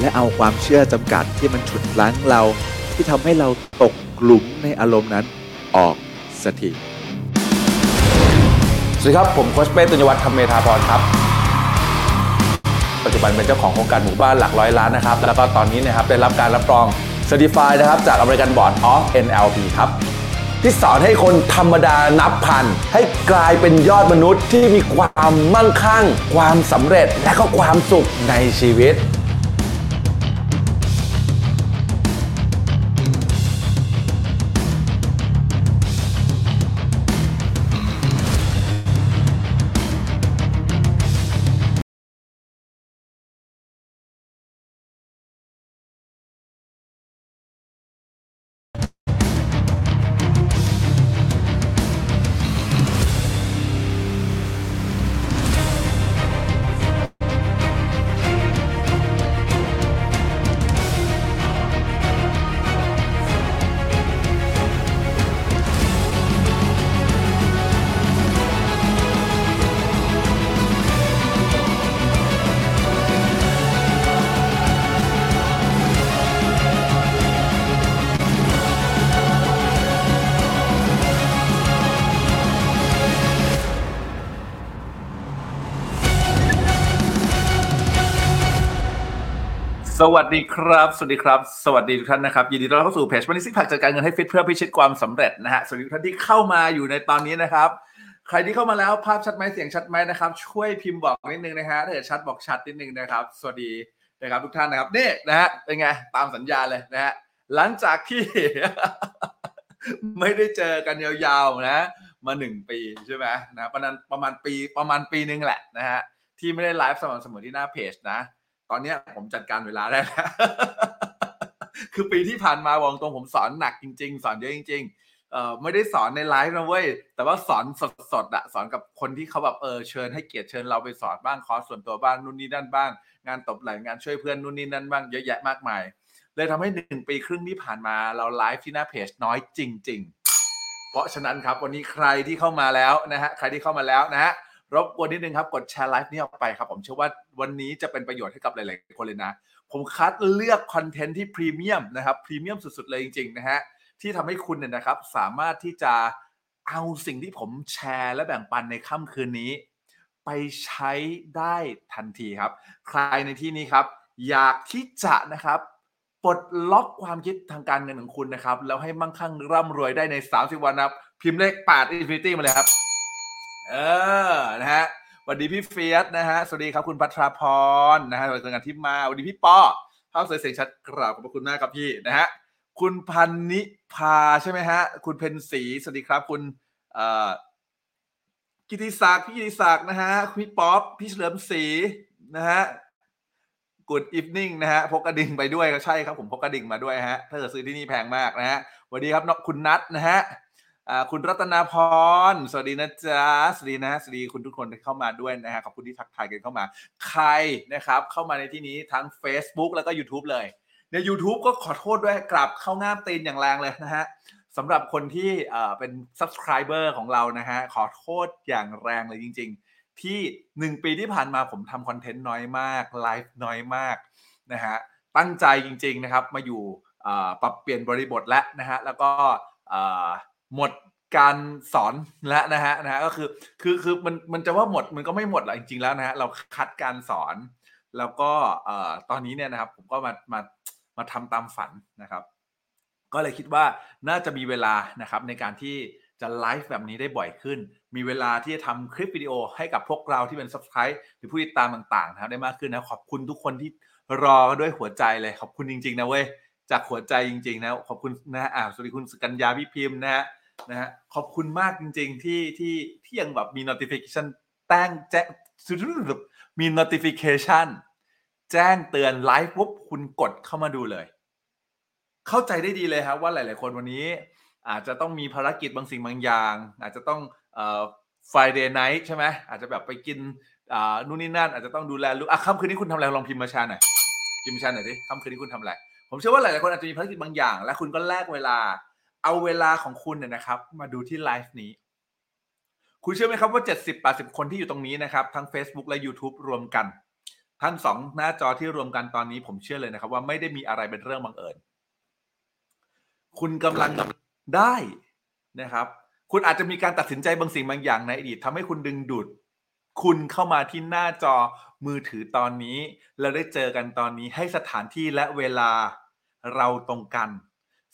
และเอาความเชื่อจำกัดที่มันฉุดรั้งเรา ที่ทำให้เราตกกลุ่มในอารมณ์นั้นออกสักทีสวัสดีครับ ผมโคชเป้ตุญญวัฒน์ธรรมเมธาพรครับ ปัจจุบันเป็นเจ้าของโครงการหมู่บ้านหลักร้อยล้านนะครับ แล้วก็ตอนนี้นะครับได้รับการรับรอง Certified นะครับ จาก American Board of NLP ครับที่สอนให้คนธรรมดานับพัน ให้กลายเป็นยอดมนุษย์ที่มีความมั่งคั่ง ความสำเร็จและก็ความสุขในชีวิต วัสดีครับ สวัสดีครับ สวัสดีทุกท่านนะครับ ยินดีต้อนรับเข้าสู่เพจวันนี้ซิกแพคจัดการเงินให้ฟิตเพื่อพิชิตความสำเร็จนะฮะ สวัสดีทุกท่านที่เข้ามาอยู่ในตอนนี้นะครับ ใครที่เข้ามาแล้วภาพชัดไหมเสียงชัดไหมนะครับ ช่วยพิมพ์บอกนิดนึงนะฮะ ถ้าเกิดชัดบอกชัดนิดนึงนะครับ สวัสดีนะครับทุกท่านนะครับ นี่นะฮะ เป็นไง ตามสัญญาเลยนะฮะ หลังจากที่ ไม่ได้เจอกันยาวๆนะ มาหนึ่งปีใช่ไหมนะ ประมาณประมาณปีประมาณปีนึงแหละนะฮะ ที่ไม่ได้ไลฟ์สม่ำเสมอที่หน้าเพจนะ ตอนเนี้ยผมจัดการเวลาได้แล้ว คือปีที่ผ่านมาบอกตรงผมสอนหนักจริง ๆ สอนเยอะจริง ๆ เอ่อไม่ได้สอนในไลฟ์นะเว้ย แต่ว่าสอนสดๆอะสอนกับคนที่เขาแบบเออเชิญให้เกียรติเชิญเราไปสอนบ้างคอร์สส่วนตัวบ้างนู่นนี่นั่นบ้าง งานตบไหลงานช่วยเพื่อนนู่นนี่นั่นบ้างเยอะแยะมากมาย เลยทำให้หนึ่งปีครึ่งที่ผ่านมาเราไลฟ์ที่หน้าเพจน้อยจริง ๆ เพราะฉะนั้นครับวันนี้ใครที่เข้ามาแล้วนะฮะใครที่เข้ามาแล้วนะฮะ รบกวนนิดนึงครับ กดแชร์ไลฟ์นี้ออกไปครับ ผมเชื่อว่าวันนี้จะเป็นประโยชน์ให้กับหลาย ๆ คนเลยนะ ผมคัดเลือกคอนเทนต์ที่พรีเมียมนะครับพรีเมียมสุด ๆ เลยจริง ๆ นะฮะที่ทำให้คุณเนี่ยนะครับสามารถที่จะเอาสิ่งที่ผมแชร์และแบ่งปันในค่ำคืนนี้ ไปใช้ได้ทันทีครับ ใครในที่นี้ครับ อยากที่จะนะครับปลดล็อกความคิดทางการเงินของคุณนะครับ แล้วให้มั่งคั่งร่ำรวยได้ใน 30 วันนะครับ พิมพ์เลข8 Infinity มาเลยครับ เออนะฮะสวัสดีพี่เฟียสนะฮะสวัสดีครับคุณพัทราพรนะฮะสวัสดีงานที่มาสวัสดีพี่ปอภาพสวยเสียงชัดกราบขอบพระคุณมากครับพี่นะฮะคุณพันนิพาใช่ไหมฮะ คุณเพนสีสวัสดีครับ คุณเอ่อกิติศักดิ์พี่กิติศักดิ์นะฮะพี่ป๊อปพี่เฉลิมศรีนะฮะ Good evening นะฮะพกกระดิ่งไปด้วยก็ใช่ครับผมพกกระดิ่งมาด้วยฮะ ถ้าเกิดซื้อที่นี่แพงมากนะฮะสวัสดีครับน้องคุณนัทนะฮะ คุณรัตนาพร สวัสดีนะจ๊ะ สวัสดีนะ สวัสดีคุณทุกคนที่เข้ามาด้วยนะฮะ ขอบคุณที่ทักทายกันเข้ามา ใครนะครับ เข้ามาในที่นี้ทั้ง Facebook แล้วก็ YouTube เลย ใน YouTube ก็ขอโทษด้วย กลับเข้าง่ามตีนอย่างแรงเลยนะฮะสำหรับคนที่เอ่อเป็น subscriber ของเรานะฮะ ขอโทษอย่างแรงเลยจริง ๆ ที่หนึ่งปีที่ผ่านมาผมทำคอนเทนต์น้อยมาก ไลฟ์น้อยมากนะฮะ ตั้งใจจริง ๆ นะครับ มาอยู่อ่อปรับเปลี่ยนบริบทแล้วนะฮะ แล้วก็อ่อ หมดการสอนแล้วนะฮะนะฮะก็คือคือคือมันมันจะว่าหมดมันก็ไม่หมดหรอกจริงๆแล้วนะฮะเราคัดการสอน แล้วก็เอ่อตอนนี้เนี่ยนะครับ ผมก็มามามาทำตามฝันนะครับ ก็เลยคิดว่าน่าจะมีเวลานะครับในการที่จะไลฟ์แบบนี้ได้บ่อยขึ้น มีเวลาที่จะทำคลิปวิดีโอให้กับพวกเราที่เป็น subscribe หรือผู้ติดตามต่างๆนะครับได้มากขึ้นนะขอบคุณทุกคนที่รอด้วยหัวใจเลยขอบคุณจริงๆนะเว้ย จากหัวใจจริง ๆ นะ ขอบคุณนะฮะอ่าสวัสดีคุณสกัญญาพี่พิมพ์นะฮะนะฮะขอบคุณมากจริง ๆ ที่ที่ที่ยังแบบมี notification แจ้งแจ้งมี notification แแจ้งเตือนไลฟ์ปุ๊บคุณกดเข้ามาดูเลย เข้าใจได้ดีเลยครับว่าหลาย ๆ คนวันนี้ อาจจะต้องมีภารกิจบางสิ่งบางอย่าง อาจจะต้องเอ่อ Friday night ใช่ไหมอาจจะแบบไปกินอ่านู่นนี่นั่นอาจจะต้องดูแลลูกอะค่ำคืนนี้คุณทำอะไรลองพิมพ์มาแชร์หน่อยพิมพ์มาแชร์หน่อยดิค่ำคืนนี้คุณทำอะไร ผมเชื่อว่าหลายๆคนอาจจะมีภารกิจบางอย่าง และคุณก็แลกเวลา เอาเวลาของคุณเนี่ยนะครับ มาดูที่ไลฟ์นี้ คุณเชื่อไหมครับว่า 70-80 คนที่อยู่ตรงนี้นะครับ ทั้ง Facebook และ YouTube รวมกัน ทั้งสองหน้าจอที่รวมกันตอนนี้ ผมเชื่อเลยนะครับ ว่าไม่ได้มีอะไรเป็นเรื่องบังเอิญ คุณกำลังได้นะครับ คุณอาจจะมีการตัดสินใจบางสิ่งบางอย่างในอดีตทำให้คุณดึงดูดคุณเข้ามาที่หน้าจอมือถือตอนนี้แล้วได้เจอกันตอนนี้ให้สถานที่และเวลา เราตรงกัน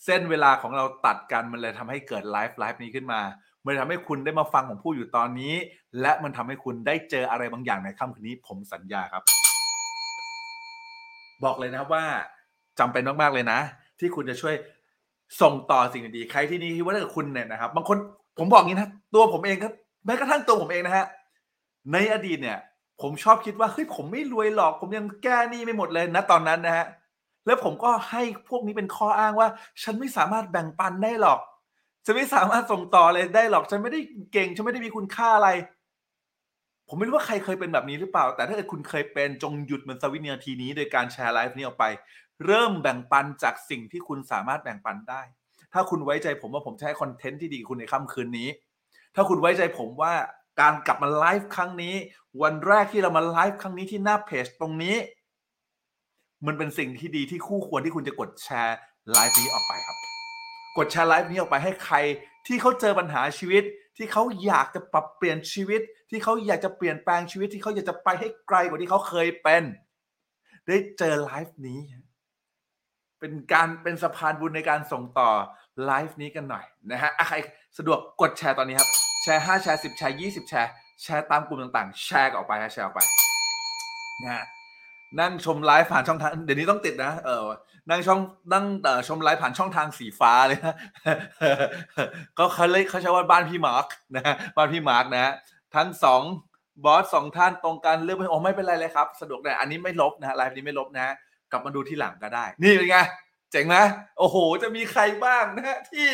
เส้นเวลาของเราตัดกันมันเลยทำให้เกิดไลฟ์ไลฟ์นี้ขึ้นมามันทำให้คุณได้มาฟังผมพูดอยู่ตอนนี้ และมันทำให้คุณได้เจออะไรบางอย่างในค่ำคืนนี้ผมสัญญาครับ บอกเลยนะว่าจำเป็นมากๆเลยนะ ที่คุณจะช่วยส่งต่อสิ่งดีๆใครที่นี่คิดว่าถ้าเกิดคุณเนี่ยนะครับ บางคนผมบอกงี้นะตัวผมเองครับแม้กระทั่งตัวผมเองนะฮะในอดีตเนี่ย ผมชอบคิดว่าเฮ้ยผมไม่รวยหรอก ผมยังแก้หนี้ไม่หมดเลยนะตอนนั้นนะฮะ แล้วผมก็ให้พวกนี้เป็นข้ออ้างว่า ฉันไม่สามารถแบ่งปันได้หรอก ฉันไม่สามารถส่งต่อเลยได้หรอก ฉันไม่ได้เก่ง ฉันไม่ได้มีคุณค่าอะไร ผมไม่รู้ว่าใครเคยเป็นแบบนี้หรือเปล่า แต่ถ้าเกิดคุณเคยเป็นจงหยุดมันสวินาทีนี้ โดยการแชร์ไลฟ์นี้ออกไป เริ่มแบ่งปันจากสิ่งที่คุณสามารถแบ่งปันได้ ถ้าคุณไว้ใจผมว่าผมจะให้คอนเทนต์ที่ดีคุณในค่ำคืนนี้ ถ้าคุณไว้ใจผมว่าการกลับมาไลฟ์ครั้งนี้ วันแรกที่เรามาไลฟ์ครั้งนี้ที่หน้าเพจตรงนี้ มันเป็นสิ่งที่ดีที่คู่ควรที่คุณจะกดแชร์ไลฟ์นี้ออกไปครับ กดแชร์ไลฟ์นี้ออกไปให้ใครที่เขาเจอปัญหาชีวิต ที่เขาอยากจะปรับเปลี่ยนชีวิต ที่เขาอยากจะเปลี่ยนแปลงชีวิตที่เขาอยากจะไปให้ไกลกว่าที่เขาเคยเป็น ได้เจอไลฟ์นี้ เป็นการเป็นสะพานบุญในการส่งต่อไลฟ์นี้กันหน่อยนะฮะใครสะดวกกดแชร์ตอนนี้ครับแชร์5แชร์10แชร์20แชร์แชร์ตามกลุ่มต่างๆ แชร์กันออกไปฮะแชร์ออกไปนะฮะ นั่งชมไลฟ์ผ่านช่องทาง เดี๋ยวนี้ต้องติดนะ เออ นั่งช่องนั่งเอ่อชมไลฟ์ผ่านช่องทางสีฟ้าเลยนะก็เขาเลยเขาใช้ว่าบ้านพี่มาร์กนะบ้านพี่มาร์กนะทั้งสองบอสสองท่านตรงกันเรื่องไม่โอ้ไม่เป็นไรเลยครับ สะดวกแต่อันนี้ไม่ลบนะไลฟ์นี้ไม่ลบนะ กลับมาดูที่หลังก็ได้ นี่เป็นไง เจ๋งไหมโอ้โห จะมีใครบ้างนะฮะที่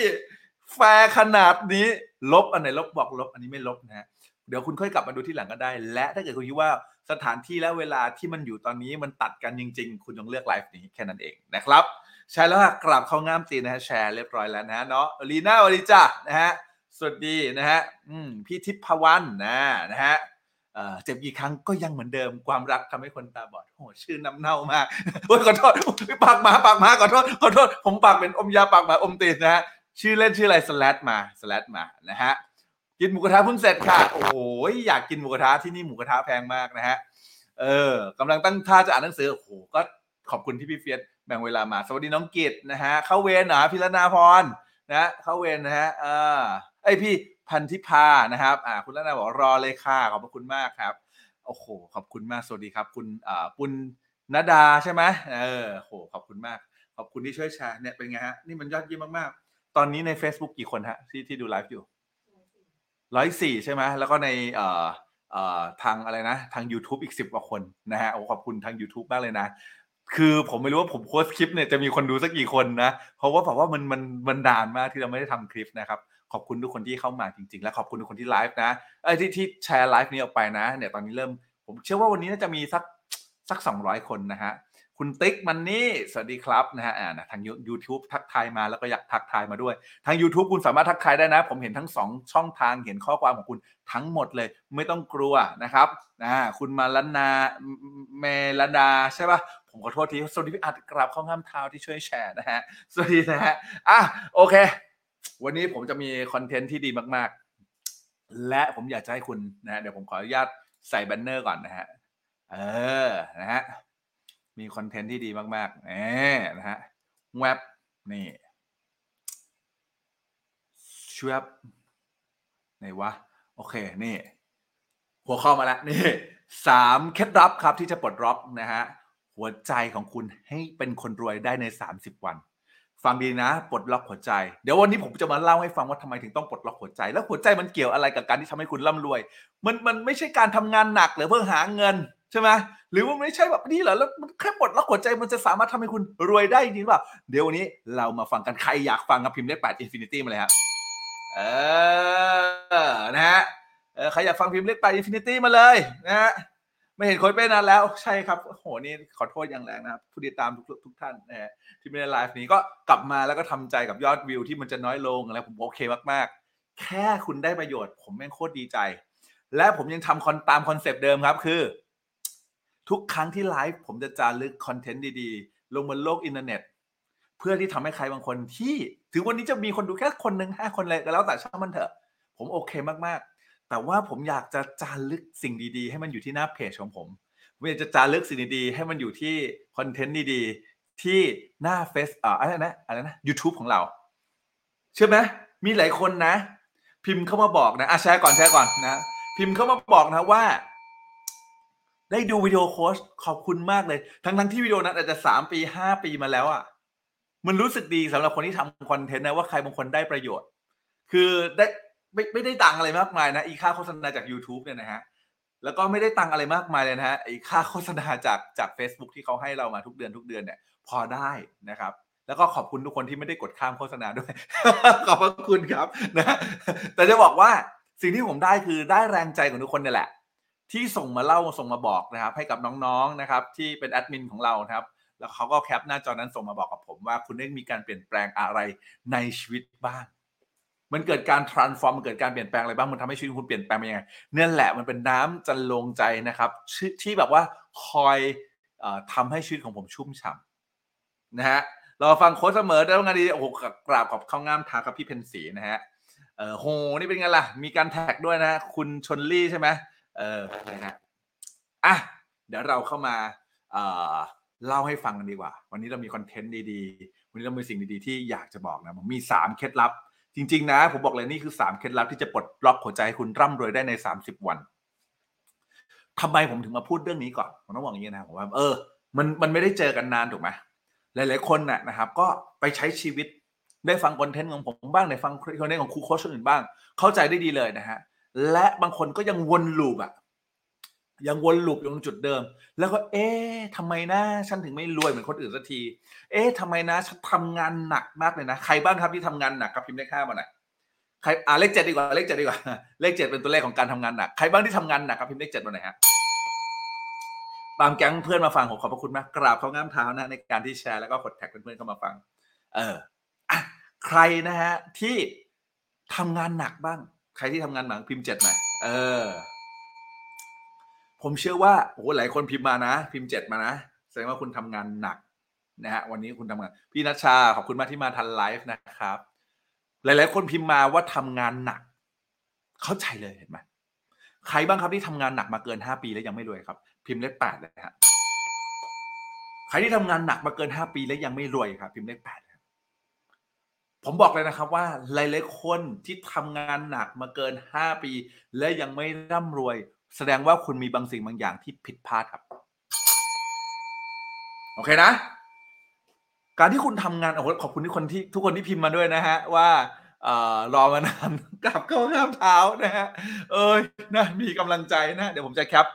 แฟร์ขนาดนี้ ลบอันไหนลบบอกลบ อันนี้ไม่ลบนะฮะ เดี๋ยวคุณค่อยกลับมาดูที่หลังก็ได้ และถ้าเกิดคุณคิดว่าสถานที่และเวลาที่มันอยู่ตอนนี้มันตัดกันจริง ๆ คุณต้องเลือกไลฟ์นี้แค่นั้นเองนะครับใช่แล้วค่ะกลับเข้าง่ามตีนะฮะแชร์เรียบร้อยแล้วนะฮะเนาะลีน่าวัิจ้านะฮะสวัสดีนะฮะอืมพี่ทิพวรรณนะนะฮะเจ็บกี่ครั้งก็ยังเหมือนเดิมความรักทำให้คนตาบอดโอ้ชื่อน้ำเน่ามากโอ้ยขอโทษปากหมาปากหมาขอโทษขอโทษผมปากเป็นอมยาปากหมาอมตีนนะฮะชื่อเล่นชื่ออะไรสแลดมาสแลดมานะฮะ กินหมูกระทะเพิ่งเสร็จค่ะ โอ้โหอยากกินหมูกระทะที่นี่หมูกระทะแพงมากนะฮะ เออกำลังตั้งท่าจะอ่านหนังสือ โอ้โห ก็ขอบคุณที่พี่เฟียสแบ่งเวลามา สวัสดีน้องกิตนะฮะ เข้าเวรหรอพิรนาพรนะเข้าเวรนะฮะ เออไอพี่พันธิพานะครับ อ่า คุณรัตนาบอกรอเลยค่ะขอบคุณมากครับ โอ้โห ขอบคุณมาก สวัสดีครับ คุณอ่าปุณณดาใช่ไหมเออโห ขอบคุณมาก ขอบคุณที่ช่วยแชร์เนี่ยเป็นไงฮะ นี่มันยอดเยี่ยมมากๆ ตอนนี้ใน Facebook กี่คนฮะที่ที่ดูไลฟ์อยู่ ร้อยสี่ใช่ไหมแล้วก็ในเอ่อเอ่อทางอะไรนะทาง YouTube อีกสิบกว่าคนนะฮะโอ้ขอบคุณทาง YouTube มากเลยนะ คือผมไม่รู้ว่าผมโพสคลิปเนี่ยจะมีคนดูสักกี่คนนะเพราะว่าบอกว่ามันมันมันดานมากที่เราไม่ได้ทำคลิปนะครับขอบคุณทุกคนที่เข้ามาจริง ๆ และขอบคุณทุกคนที่ไลฟ์นะเอ้ยที่ที่แชร์ไลฟ์นี้ออกไปนะเนี่ยตอนนี้เริ่มผมเชื่อว่าวันนี้น่าจะมีสักสักสองร้อยคนนะฮะ คุณติ๊กมันนี่สวัสดีครับนะฮะอ่าทาง YouTube ทักทายมาแล้วก็อยากทักทายมาด้วย ทาง YouTube คุณสามารถทักทายได้นะ ผมเห็นทั้งสองช่องทางเห็นข้อความของคุณทั้งหมดเลย ไม่ต้องกลัวนะครับอ่าคุณมาลนาเมลดาใช่ปะผมขอโทษทีสวัสดีพี่อัดกราบเข้าง่ามเท้าที่ช่วยแชร์นะฮะสวัสดีนะฮะอะโอเค วันนี้ผมจะมีคอนเทนต์ที่ดีมากๆ และผมอยากจะให้คุณนะฮะเดี๋ยวผมขออนุญาตใส่แบนเนอร์ก่อนนะฮะเออนะฮะ มีคอนเทนต์ที่ดีมากๆเอนะฮะแว็บนี่ชวบไหนวะ โอเค นี่ หัวข้อมาแล้วนี่สามเคล็ดลับครับที่จะปลดล็อกนะฮะหัวใจของคุณให้เป็นคนรวยได้ใน 30 วัน ฟังดีนะ ปลดล็อกหัวใจ เดี๋ยววันนี้ผมจะมาเล่าให้ฟังว่าทำไมถึงต้องปลดล็อกหัวใจ แล้วหัวใจมันเกี่ยวอะไรกับการที่ทำให้คุณร่ำรวย มันมันไม่ใช่การทำงานหนักหรือเพื่อหาเงิน ใช่ไหมหรือว่ามันไม่ใช่แบบนี้เหรอแล้วมันแค่ปลดล็อกหัวใจมันจะสามารถทำให้คุณรวยได้จริงหรือเปล่าเดี๋ยววันนี้เรามาฟังกันใครอยากฟังครับพิมพ์เลขแปด infinity มาเลยครับเออนะฮะเออใครอยากฟังพิมพ์เลขแปด infinity มาเลยนะฮะไม่เห็นโค้ชเป็นนานแล้วใช่ครับโอ้โหนี่ขอโทษอย่างแรงนะครับผู้ติดตามทุกทุกท่านนะฮะที่ไม่ได้ไลฟ์นี้ก็กลับมาแล้วก็ทำใจกับยอดวิวที่มันจะน้อยลงอะไรผมโอเคมากๆ แค่คุณได้ประโยชน์ ผมแม่งโคตรดีใจ และผมยังทำคอนตามคอนเซปต์เดิมครับคือ ทุกครั้งที่ไลฟ์ผมจะจารึกคอนเทนต์ดีๆ ลงบนโลกอินเทอร์เน็ต เพื่อที่ทำให้ใครบางคนที่ ถึงวันนี้จะมีคนดูแค่คนหนึ่งห้าคนเลยก็แล้วแต่ช่างมันเถอะ ผมโอเคมากๆ แต่ว่าผมอยากจะจารึกสิ่งดีๆ ให้มันอยู่ที่หน้าเพจของผมผมอยากจะจารึกสิ่งดีๆ ให้มันอยู่ที่คอนเทนต์ดีๆ ที่หน้าเฟซอ่าอะไรนะอะไรนะ YouTube ของเรา เชื่อไหมมีหลายคนนะ พิมพ์เข้ามาบอกนะอะแชร์ก่อนแชร์ก่อนนะ พิมพ์เข้ามาบอกนะว่า ได้ดูวิดีโอโค้ชขอบคุณมากเลย ทั้งทั้งที่วิดีโอนั้นอาจจะสามปีห้าปีมาแล้วอะ่ะ มันรู้สึกดีสำหรับคนที่ทำคอนเทนต์นะว่าใครบางคนได้ประโยชน์ คือได้ไม่ไม่ได้ตังอะไรมากมายนะ อีค่าโฆษณาจาก YouTube เนี่ยนะฮะแล้วก็ไม่ได้ตังอะไรมากมายเลยนะฮะไอีค่าโฆษณาจากจาก Facebook ที่เขาให้เรามาทุกเดือนทุกเดือนเนี่ยพอได้นะครับ แล้วก็ขอบคุณทุกคนที่ไม่ได้กดข้ามโฆษณาด้วย ขอบพระคุณครับนะแต่จะบอกว่าสิ่งที่ผมได้คือได้แรงใจของทุกคนเนี่ยแหละ ที่ส่งมาเล่าส่งมาบอกนะครับ ให้กับน้องๆนะครับ ที่เป็นแอดมินของเรานะครับ แล้วเขาก็แคปหน้าจอนั้นส่งมาบอกกับผมว่าคุณได้มีการเปลี่ยนแปลงอะไรในชีวิตบ้าง มันเกิดการ transform มันเกิดการเปลี่ยนแปลงอะไรบ้างมันทำให้ชีวิตคุณเปลี่ยนแปลงไปยังไงเนี่ยแหละมันเป็นน้ำจันลงใจนะครับที่ที่แบบว่าคอยออทำให้ชีวิตของผมชุ่มฉ่ำนะฮะเราฟังโค้ชเสมอได้รับงานดีโอ้โหกราบขอบข้างามทากับพี่เพนสีนะฮะเออโหนี่เป็นไงล่ะ มีการแท็กด้วยนะ คุณชนลี่ใช่ไหม เออนะฮะอะเดี๋ยวเราเข้ามาเอ่อเล่าให้ฟังกันดีกว่า วันนี้เรามีคอนเทนต์ดีๆ วันนี้เรามีสิ่งดีๆที่อยากจะบอกนะผมมีสามเคล็ดลับ จริง ๆ นะ ผมบอกเลยนี่คือสามเคล็ดลับที่จะปลดล็อกหัวใจให้คุณร่ำรวยได้ในสามสิบวันทำไมผมถึงมาพูดเรื่องนี้ก่อนผมต้องบอกอย่างนี้นะผมว่าเออมันมันไม่ได้เจอกันนานถูกไหมหลาย ๆ คนน่ะนะครับ ก็ไปใช้ชีวิตได้ฟังคอนเทนต์ของผมบ้างได้ฟังคอนเทนต์ของครูโค้ชคนอื่นบ้าง เข้าใจได้ดีเลยนะฮะ และบางคนก็ยังวนลูปอะยังวนลูปอยู่ตรงจุดเดิม แล้วก็เอ๊ะทำไมนะฉันถึงไม่รวยเหมือนคนอื่นสักที เอ๊ะทำไมนะฉันทำงานหนักมากเลยนะ ใครบ้างครับที่ทำงานหนักครับพิมพ์เลขห้ามาหน่อยใครอ่าเลขเจ็ดดีกว่าเลขเจ็ดดีกว่าเลขเจ็ดเป็นตัวเลขของการทำงานหนักใครบ้างที่ทำงานหนักครับพิมพ์เลขเจ็ดมาหน่อยฮะบางแก๊งเพื่อนมาฟังผมขอบพระคุณมากกราบเข้าง่ามเท้านะในการที่แชร์แล้วก็กดแท็กเพื่อนๆเข้ามาฟัง เออใครนะฮะที่ทำงานหนักบ้าง ใครที่ทำงานหนักพิมพ์เจ็ดหน่อยเออ ผมเชื่อว่าโอ้โหหลายคนพิมพ์มานะ พิมพ์เจ็ดมานะแสดงว่าคุณทำงานหนักนะฮะวันนี้คุณทำงาน พี่นัชชาขอบคุณมากที่มาทันไลฟ์นะครับ หลาย ๆ คนพิมพ์มาว่าทำงานหนัก เข้าใจเลยเห็นไหมใครบ้างครับที่ทำงานหนักมาเกินห้าปีแล้วยังไม่รวยครับ พิมพ์เลขแปดเลยฮะใครที่ทำงานหนักมาเกินห้าปีแล้วยังไม่รวยครับ พิมพ์เลขแปด ผมบอกเลยนะครับว่าหลายๆคนที่ทำงานหนักมาเกินห้าปี และยังไม่ร่ำรวย แสดงว่าคุณมีบางสิ่งบางอย่างที่ผิดพลาดครับ โอเคนะ การที่คุณทำงานโอ้โหขอบคุณที่คนที่ทุกคนที่พิมพ์มาด้วยนะฮะว่าออรอมานานกลับเข้าห้ามเท้านะฮะเอ้ยนะมีกำลังใจนะเดี๋ยวผมจะแคป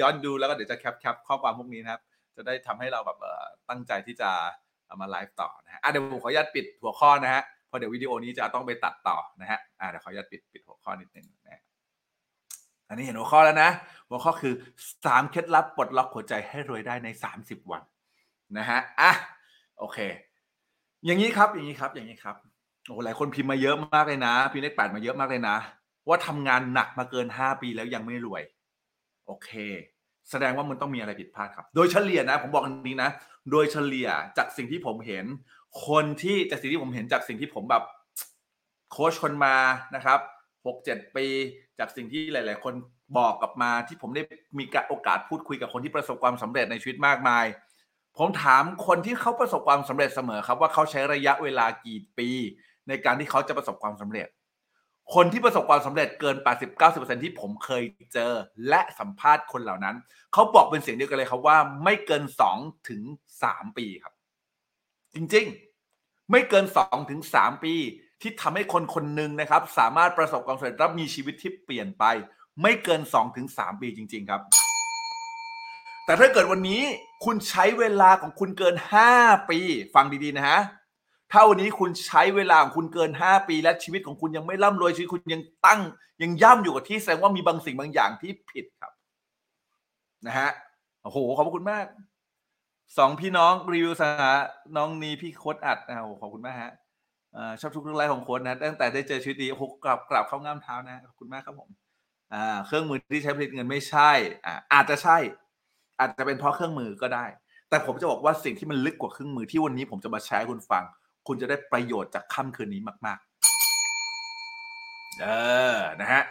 ย้อนดูแล้วก็เดี๋ยวจะแคปแคปข้อความพวกนี้นะครับ จะได้ทำให้เราแบบตั้งใจที่จะ เอามาไลฟ์ต่อนะฮะเดี๋ยวผมขออนุญาตปิดหัวข้อนะฮะเพราะเดี๋ยววิดีโอนี้จะต้องไปตัดต่อนะฮะเดี๋ยวขออนุญาตปิดปิดหัวข้อนิดนึงนะฮะอันนี้เห็นหัวข้อแล้วนะ หัวข้อคือสามเคล็ดลับปลดล็อกหัวใจให้รวยได้ในสามสิบวันนะฮะอะโอเค อย่างนี้ครับอย่างนี้ครับ อย่างนี้ครับโอ้หลายคนพิมพ์มาเยอะมากเลยนะพิมพ์เลขแปดมาเยอะมากเลยนะ ว่าทำงานหนักมาเกินห้าปีแล้วยังไม่รวย โอเค แสดงว่ามันต้องมีอะไรผิดพลาดครับ โดยเฉลี่ยนะ ผมบอกอันนี้นะ โดยเฉลี่ยจากสิ่งที่ผมเห็น คนที่จากสิ่งที่ผมเห็นจากสิ่งที่ผมแบบโค้ชคนมานะครับหกเจ็ดปี จากสิ่งที่หลาย ๆ คนบอกกลับมาที่ผมได้มีโอกาสพูดคุยกับคนที่ประสบความสำเร็จในชีวิตมากมาย ผมถามคนที่เขาประสบความสำเร็จเสมอครับว่าเขาใช้ระยะเวลากี่ปี ในการที่เขาจะประสบความสำเร็จ คนที่ประสบความสำเร็จเกิน 80-90%ที่ผมเคยเจอและสัมภาษณ์คนเหล่านั้น เขาบอกเป็นเสียงเดียวกันเลยครับว่าไม่เกิน2ถึง3ปีครับ จริงๆ ไม่เกิน2ถึง3ปี ที่ทำให้คนคนหนึ่งนะครับ สามารถประสบความสำเร็จและมีชีวิตที่เปลี่ยนไป ไม่เกิน2ถึง3ปีจริง ๆ ครับ แต่ถ้าเกิดวันนี้คุณใช้เวลาของคุณเกิน 5 ปี ฟังดีๆนะฮะ ถ้าวันนี้คุณใช้เวลาของคุณเกิน 5 ปี และชีวิตของคุณยังไม่ร่ำรวยชีวิตคุณยังตั้ง ยังย่ำอยู่กับที่แสดงว่ามีบางสิ่งบางอย่างที่ผิดครับ นะฮะโอ้โหขอบคุณมากสองพี่น้องรีวิวสาน้องนีพี่โค้ดอัดนะโอ้ขอบคุณมากฮะชอบทุกเรื่องไลฟ์ของโค้ดนะตั้งแต่ได้เจอชีวิตดีโอ้โหกลับกลับเข้าง่ามเท้านะขอบคุณมากครับผมอ่าเครื่องมือที่ใช้ผลิตเงินไม่ใช่อ่าอาจจะใช่ อาจจะเป็นเพราะเครื่องมือก็ได้ แต่ผมจะบอกว่าสิ่งที่มันลึกกว่าเครื่องมือที่วันนี้ผมจะมาแชร์ให้คุณฟัง คุณจะได้ประโยชน์จากค่ำคืนนี้มาก ๆ เออนะฮะ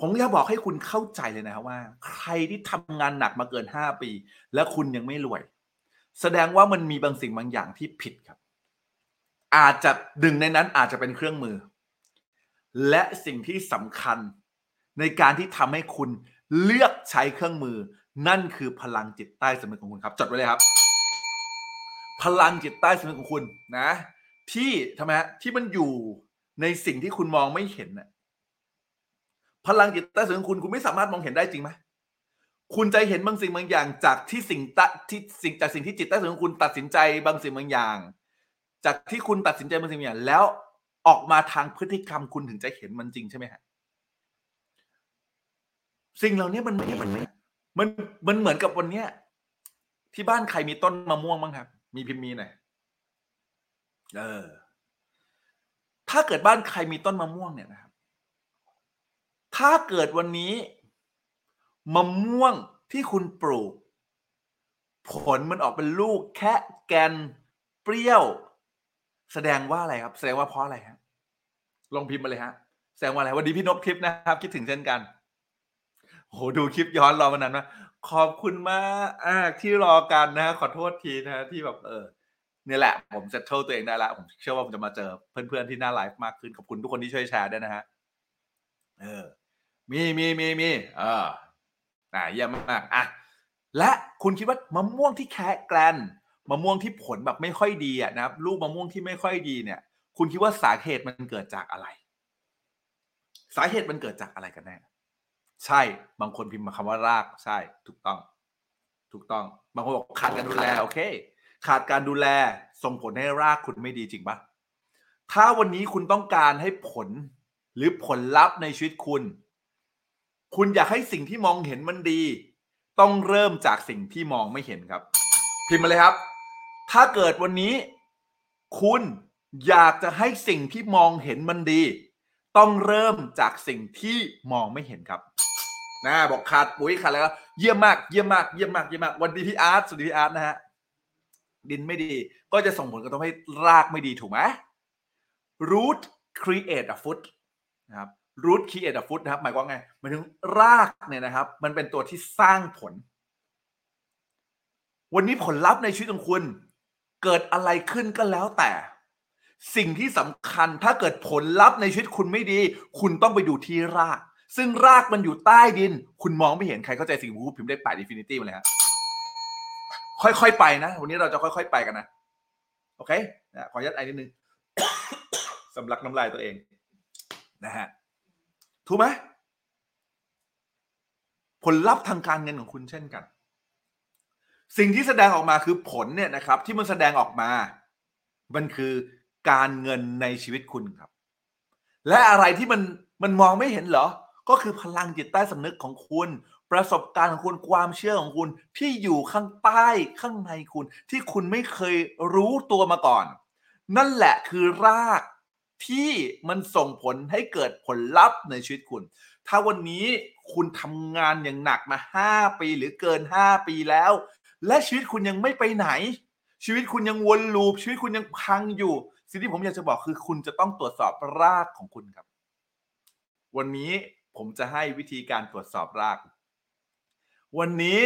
ผมอยากบอกให้คุณเข้าใจเลยนะครับว่า ใครที่ทำงานหนักมาเกิน 5 ปี แล้วคุณยังไม่รวย แสดงว่ามันมีบางสิ่งบางอย่างที่ผิดครับ อาจจะดึงในนั้นอาจจะเป็นเครื่องมือ และสิ่งที่สำคัญในการที่ทำให้คุณเลือกใช้เครื่องมือ นั่นคือพลังจิตใต้สำนึกของคุณครับ จดไว้เลยครับ พลังจิตใต้สำนึกของคุณนะ ที่ทำไมฮะที่มันอยู่ในสิ่งที่คุณมองไม่เห็นน่ะพลังจิตใต้สำนึกขอคุณคุณไม่สามารถมองเห็นได้จริงไหมคุณจะเห็นบางสิ่งบางอย่าง จากที่สิ่งตะที่สิ่งจากสิ่งที่จิตใต้สำนึกขอคุณตัดสินใจบางสิ่งบางอย่าง จากที่คุณตัดสินใจบางสิ่งบางอย่าง แล้วออกมาทางพฤติกรรมคุณถึงจะเห็นมันจริงใช่ไหมฮะสิ่งเหล่านี้มันไม่มันไม่มันมันเหมือนกับวันเนี้ยที่บ้านใครมีต้นมะม่วงบ้างครับ มีพิมพ์มีหน่อย เออ ถ้าเกิดบ้านใครมีต้นมะม่วงเนี่ยนะครับ ถ้าเกิดวันนี้มะม่วงที่คุณปลูก ผลมันออกเป็นลูกแค่แกนเปรี้ยว แสดงว่าอะไรครับ แสดงว่าเพราะอะไรฮะลองพิมพ์มาเลยฮะ แสดงว่าอะไรวันนี้พี่นกทิพย์นะครับ คิดถึงเช่นกันโหดูคลิปย้อนรอมานานมาขอบคุณมากที่รอกันนะ ขอโทษทีนะที่แบบเออ นี่ยแหละ ผม settle ตัวเองได้ละผมเชื่อว่าผมจะมาเจอเพื่อนๆที่หน้าไลฟ์มากขึ้น ขอบคุณทุกคนที่ช่วยแชร์ด้วยนะฮะเออมีมีมีมีเอออ่าเยี่ยมมากอะและคุณคิดว่ามะม่วงที่แคระแกร็นมะม่วงที่ผลแบบไม่ค่อยดีอะนะครับลูกมะม่วงที่ไม่ค่อยดีเนี่ย คุณคิดว่าสาเหตุมันเกิดจากอะไร สาเหตุมันเกิดจากอะไรกันแน่ใช่บางคนพิมพ์มาคำว่ารากใช่ ถูกต้อง ถูกต้อง บางคนบอกขาดการดูแลโอเค ขาดการดูแลส่งผลให้รากคุณไม่ดีจริงปะถ้าวันนี้คุณต้องการให้ผลหรือผลลัพธ์ในชีวิตคุณ คุณอยากให้สิ่งที่มองเห็นมันดี ต้องเริ่มจากสิ่งที่มองไม่เห็นครับ พิมพ์มาเลยครับ ถ้าเกิดวันนี้ คุณอยากจะให้สิ่งที่มองเห็นมันดี ต้องเริ่มจากสิ่งที่มองไม่เห็นครับนะบอกขาดปุ๋ยขาดแล้วเยี่ยมมากเยี่ยมมากเยี่ยมมากเยี่ยมมากวันดีพี่อาร์ตสวัสดีพี่อาร์ตนะฮะ ดินไม่ดี ก็จะส่งผลกระทบให้รากไม่ดีถูกไหม root create a foot นะครับ root create a foot นะครับหมายความไงหมายถึงรากเนี่ยนะครับ มันเป็นตัวที่สร้างผล วันนี้ผลลัพธ์ในชีวิตของคุณ เกิดอะไรขึ้นก็แล้วแต่ สิ่งที่สำคัญถ้าเกิดผลลัพธ์ในชีวิตคุณไม่ดี คุณต้องไปดูที่ราก ซึ่งรากมันอยู่ใต้ดิน คุณมองไม่เห็นใครเข้าใจสิ่งที่พิมพ์เลขแปด infinity มาเลยฮะ ค่อยๆไปนะวันนี้เราจะค่อยๆไปกันนะโอเคนะขออนุญาตไอนิดนึงสำลักน้ำลายตัวเอง นะฮะถูกไหมผลลัพธ์ทางการเงินของคุณเช่นกัน สิ่งที่แสดงออกมาคือผลเนี่ยนะครับ ที่มันแสดงออกมา มันคือการเงินในชีวิตคุณครับ และอะไรที่มันมันมองไม่เห็นเหรอ ก็คือพลังจิตใต้สำนึกของคุณ ประสบการณ์ของคุณความเชื่อของคุณที่อยู่ข้างใต้ข้างในคุณ ที่คุณไม่เคยรู้ตัวมาก่อน นั่นแหละคือรากที่มันส่งผลให้เกิดผลลัพธ์ในชีวิตคุณ ถ้าวันนี้คุณทำงานอย่างหนักมา 5 ปีหรือเกิน 5 ปีแล้ว และชีวิตคุณยังไม่ไปไหน ชีวิตคุณยังวนลูปชีวิตคุณยังพังอยู่ สิ่งที่ผมอยากจะบอกคือคุณจะต้องตรวจสอบรากของคุณครับ วันนี้ผมจะให้วิธีการตรวจสอบราก วันนี้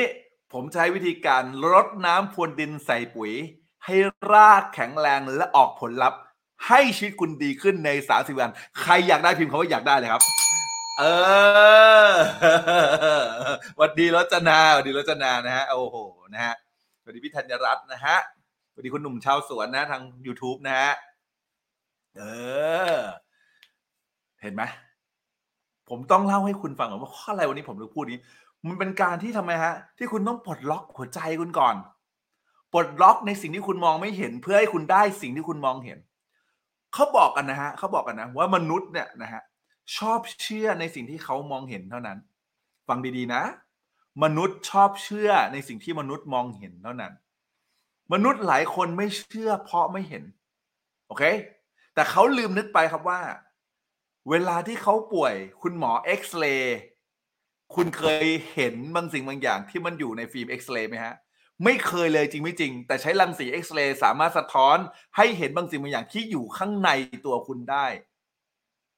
ผมให้วิธีการรดน้ำพรวนดินใส่ปุ๋ย ให้รากแข็งแรงและออกผลลัพธ์ ให้ชีวิตคุณดีขึ้นในสาสิบวัน ใครอยากได้พิมพ์คำว่าอยากได้เลยครับ เออหวัดดีรจนาหวัดดีรจนานะฮะโอ้โหนะฮะสวัสดีพี่ธัญรัตน์นะฮะสวัสดีคุณหนุ่มชาวสวนนะทาง YouTube นะฮะเออ เห็นไหมผมต้องเล่าให้คุณฟังว่าข้ออะไรวันนี้ผมถึงพูดนี้ มันเป็นการที่ทำไมฮะ ที่คุณต้องปลดล็อกหัวใจคุณก่อน ปลดล็อกในสิ่งที่คุณมองไม่เห็น เพื่อให้คุณได้สิ่งที่คุณมองเห็น เขาบอกกันนะฮะเขาบอกกันนะว่ามนุษย์เนี่ยนะฮะชอบเชื่อในสิ่งที่เขามองเห็นเท่านั้น ฟังดีๆนะ มนุษย์ชอบเชื่อในสิ่งที่มนุษย์มองเห็นเท่านั้น มนุษย์หลายคนไม่เชื่อเพราะไม่เห็น โอเค แต่เขาลืมนึกไปครับว่า เวลาที่เขาป่วย คุณหมอเอ็กซเรย์ คุณเคยเห็นบางสิ่งบางอย่างที่มันอยู่ในฟิล์มเอ็กซเรย์ไหมฮะ ไม่เคยเลยจริงไม่จริง แต่ใช้รังสีเอ็กซเรย์สามารถสะท้อนให้เห็นบางสิ่งบางอย่างที่อยู่ข้างในตัวคุณได้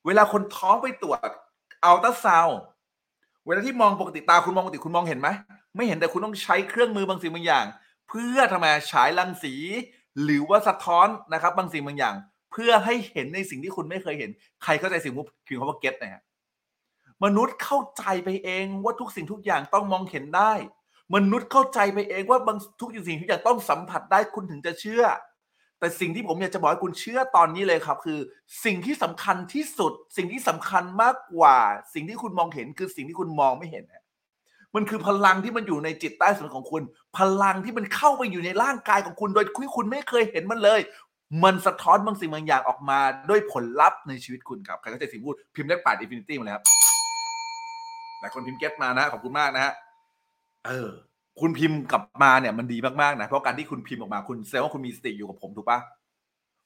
เวลาคนท้องไปตรวจอัลตราซาวด์เวลาที่มองปกติตาคุณมองปกติคุณมองเห็นไหมไม่เห็นแต่คุณต้องใช้เครื่องมือบางสิ่งบางอย่าง เพื่อทำไมฉายรังสี หรือว่าสะท้อนนะครับ บางสิ่งบางอย่าง เพื่อให้เห็นในสิ่งที่คุณไม่เคยเห็น ใครเข้าใจสิ่งที่พิมพ์คำว่าเก็ตนะฮะ มนุษย์เข้าใจไปเองว่าทุกสิ่งทุกอย่างต้องมองเห็นได้ มนุษย์เข้าใจไปเองว่าบางทุกสิ่งทุกอย่างต้องสัมผัสได้คุณถึงจะเชื่อ แต่สิ่งที่ผมอยากจะบอกให้คุณเชื่อตอนนี้เลยครับ คือ สิ่งที่สำคัญที่สุด สิ่งที่สำคัญมากกว่า สิ่งที่คุณมองเห็นคือสิ่งที่คุณมองไม่เห็นมันคือพลังที่มันอยู่ในจิตใต้สำนึกของคุณ พลังที่มันเข้าไปอยู่ในร่างกายของคุณ โดยที่คุณไม่เคยเห็นมันเลย มันสะท้อนบางสิ่งบางอย่างออกมา ด้วยผลลัพธ์ในชีวิตคุณครับใครเข้าใจสิ่งพูดพิมพ์เลขแปด infinity มาเลยครับ หลายคนพิมพ์ get มานะ ขอบคุณมากนะฮะเออ คุณพิมพ์กลับมาเนี่ยมันดีมากๆนะ เพราะการที่คุณพิมพ์ออกมาคุณแสดงว่าคุณมีสติอยู่กับผมถูกปะ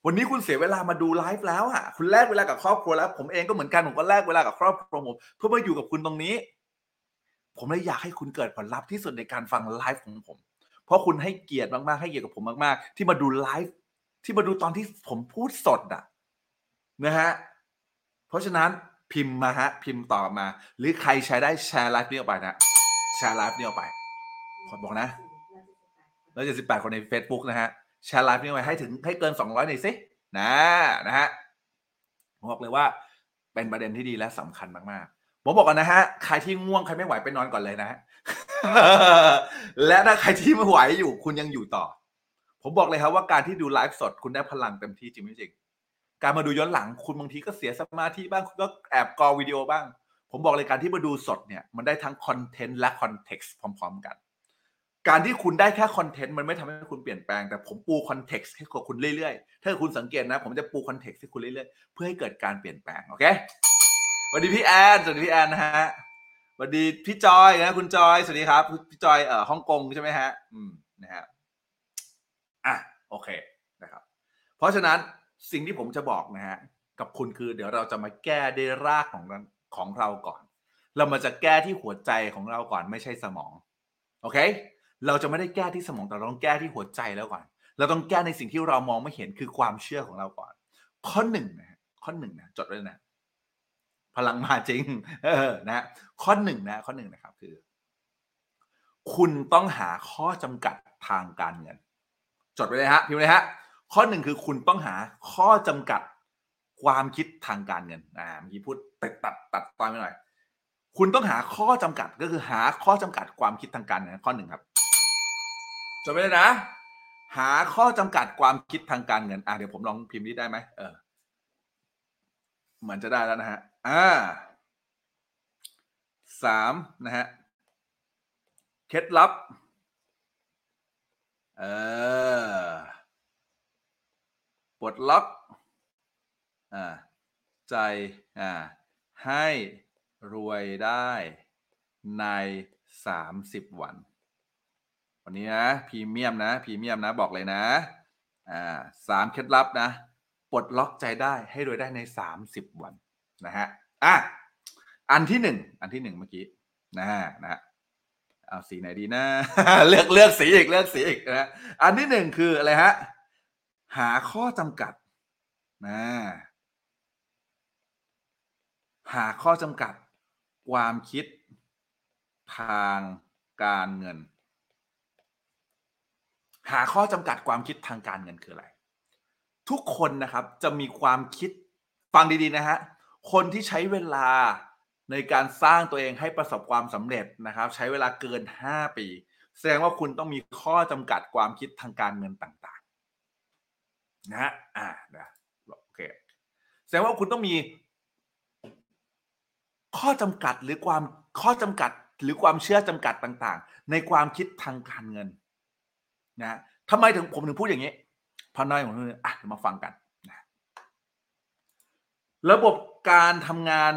วันนี้คุณเสียเวลามาดูไลฟ์แล้วอะคุณแลกเวลากับครอบครัวแล้ว ผมเองก็เหมือนกันผมก็แลกเวลากับครอบครัวผมเพื่อมาอยู่กับคุณตรงนี้ ผมเลยอยากให้คุณเกิดผลลัพธ์ที่สุดในการฟังไลฟ์ของผม เพราะคุณให้เกียรติมากๆให้เกียรติกับผมมากๆ ที่มาดูไลฟ์ที่มาดูตอนที่ผมพูดสดอะนะฮะเพราะฉะนั้น พิมพ์มาฮะ พิมพ์ต่อมา หรือใครใช้ได้แชร์ไลฟ์นี้ออกไปนะแชร์ไลฟ์นี้ออกไปขอบอกนะร้อยเจ็ดสิบแปดคนใน Facebook นะฮะแชร์ไลฟ์นี้ไว้ให้ถึงให้เกินสองร้อยหน่อยสินะนะฮะผมบอกเลยว่าเป็นประเด็นที่ดีและสำคัญมากๆผมบอกกันนะฮะใครที่ง่วงใครไม่ไหวไปนอนก่อนเลยนะฮะและถ้าใครที่ไม่ไหวอยู่ คุณยังอยู่ต่อ ผมบอกเลยครับว่าการที่ดูไลฟ์สดคุณได้พลังเต็มที่จริงไม่จริง การมาดูย้อนหลังคุณบางทีก็เสียสมาธิบ้างคุณก็แอบกรอวิดีโอบ้าง ผมบอกเลยการที่มาดูสดเนี่ยมันได้ทั้ง content และ context พร้อม ๆ กัน การที่คุณได้แค่ content มันไม่ทำให้คุณเปลี่ยนแปลงแต่ผมปู context ให้กับคุณเรื่อยๆ ถ้าคุณสังเกตนะ ผมจะปู context ให้คุณเรื่อยๆ เพื่อให้เกิดการเปลี่ยนแปลงโอเคสวัสดีพี่แอนสวัสดีพี่แอนนะฮะสวัสดีพี่จอยนะคุณจอยสวัสดีครับพี่จอยเอ่อฮ่องกงใช่ไหมฮะอืมนะฮะอะโอเคนะครับ เพราะฉะนั้น สิ่งที่ผมจะบอกนะฮะกับคุณคือเดี๋ยวเราจะมาแก้ด้รากของเราของเราก่อน เรามาจะแก้ที่หัวใจของเราก่อนไม่ใช่สมองโอเค เราจะไม่ได้แก้ที่สมองแต่เราต้องแก้ที่หัวใจแล้วก่อน เราต้องแก้ในสิ่งที่เรามองไม่เห็นคือความเชื่อของเราก่อน ข้อหนึ่งนะข้อหนึ่งนะจดไว้นะ พลังมาจริง เออนะฮะข้อหนึ่งนะ ข้อหนึ่งนะครับคือ คุณต้องหาข้อจำกัดทางการเงิน จดไว้เลยฮะพิมพ์เลยฮะ ข้อหนึ่งคือคุณต้องหาข้อจำกัดความคิดทางการเงินอ่าเมื่อกี้พูดตัดตัดตัดตอนไปหน่อย คุณต้องหาข้อจำกัดก็คือหาข้อจำกัดความคิดทางการเงินข้อหนึ่งครับจดไว้เลยนะ หาข้อจำกัดความคิดทางการเงินอ่าเดี๋ยวผมลองพิมพ์นี้ได้ไหมเออเหมือนจะได้แล้วนะฮะอ่าสามนะฮะเคล็ดลับ เออ ปลดล็อกอ่าใจอ่าให้รวยได้ในสามสิบวัน วันนี้นะพรีเมียมนะพรีเมียมนะบอกเลยนะอ่าสามเคล็ดลับนะปลดล็อกใจได้ให้รวยได้ในสามสิบวันนะฮะอะอันที่หนึ่งอันที่หนึ่งเมื่อกี้นะนะเอาสีไหนดีนะ เลือกเลือกสีอีกเลือกสีอีกนะอันที่หนึ่งคืออะไรฮะ หาข้อจำกัดนะหาข้อจำกัด ความคิดทางการเงิน หาข้อจำกัดความคิดทางการเงินคืออะไร ทุกคนนะครับจะมีความคิดฟังดีๆนะฮะคนที่ใช้เวลาในการสร้างตัวเองให้ประสบความสำเร็จนะครับ ใช้เวลาเกิน 5 ปี แสดงว่าคุณต้องมีข้อจำกัดความคิดทางการเงินต่างๆ นะฮะอ่านะโอเคแสดงว่าคุณต้องมี ข้อจำกัดหรือความข้อจำกัดหรือความเชื่อจำกัดต่างๆ ในความคิดทางการเงิน นะทำไมถึงผมถึงพูดอย่างนี้เพราะน้อยของผมอะมาฟังกันนะระบบการทำงาน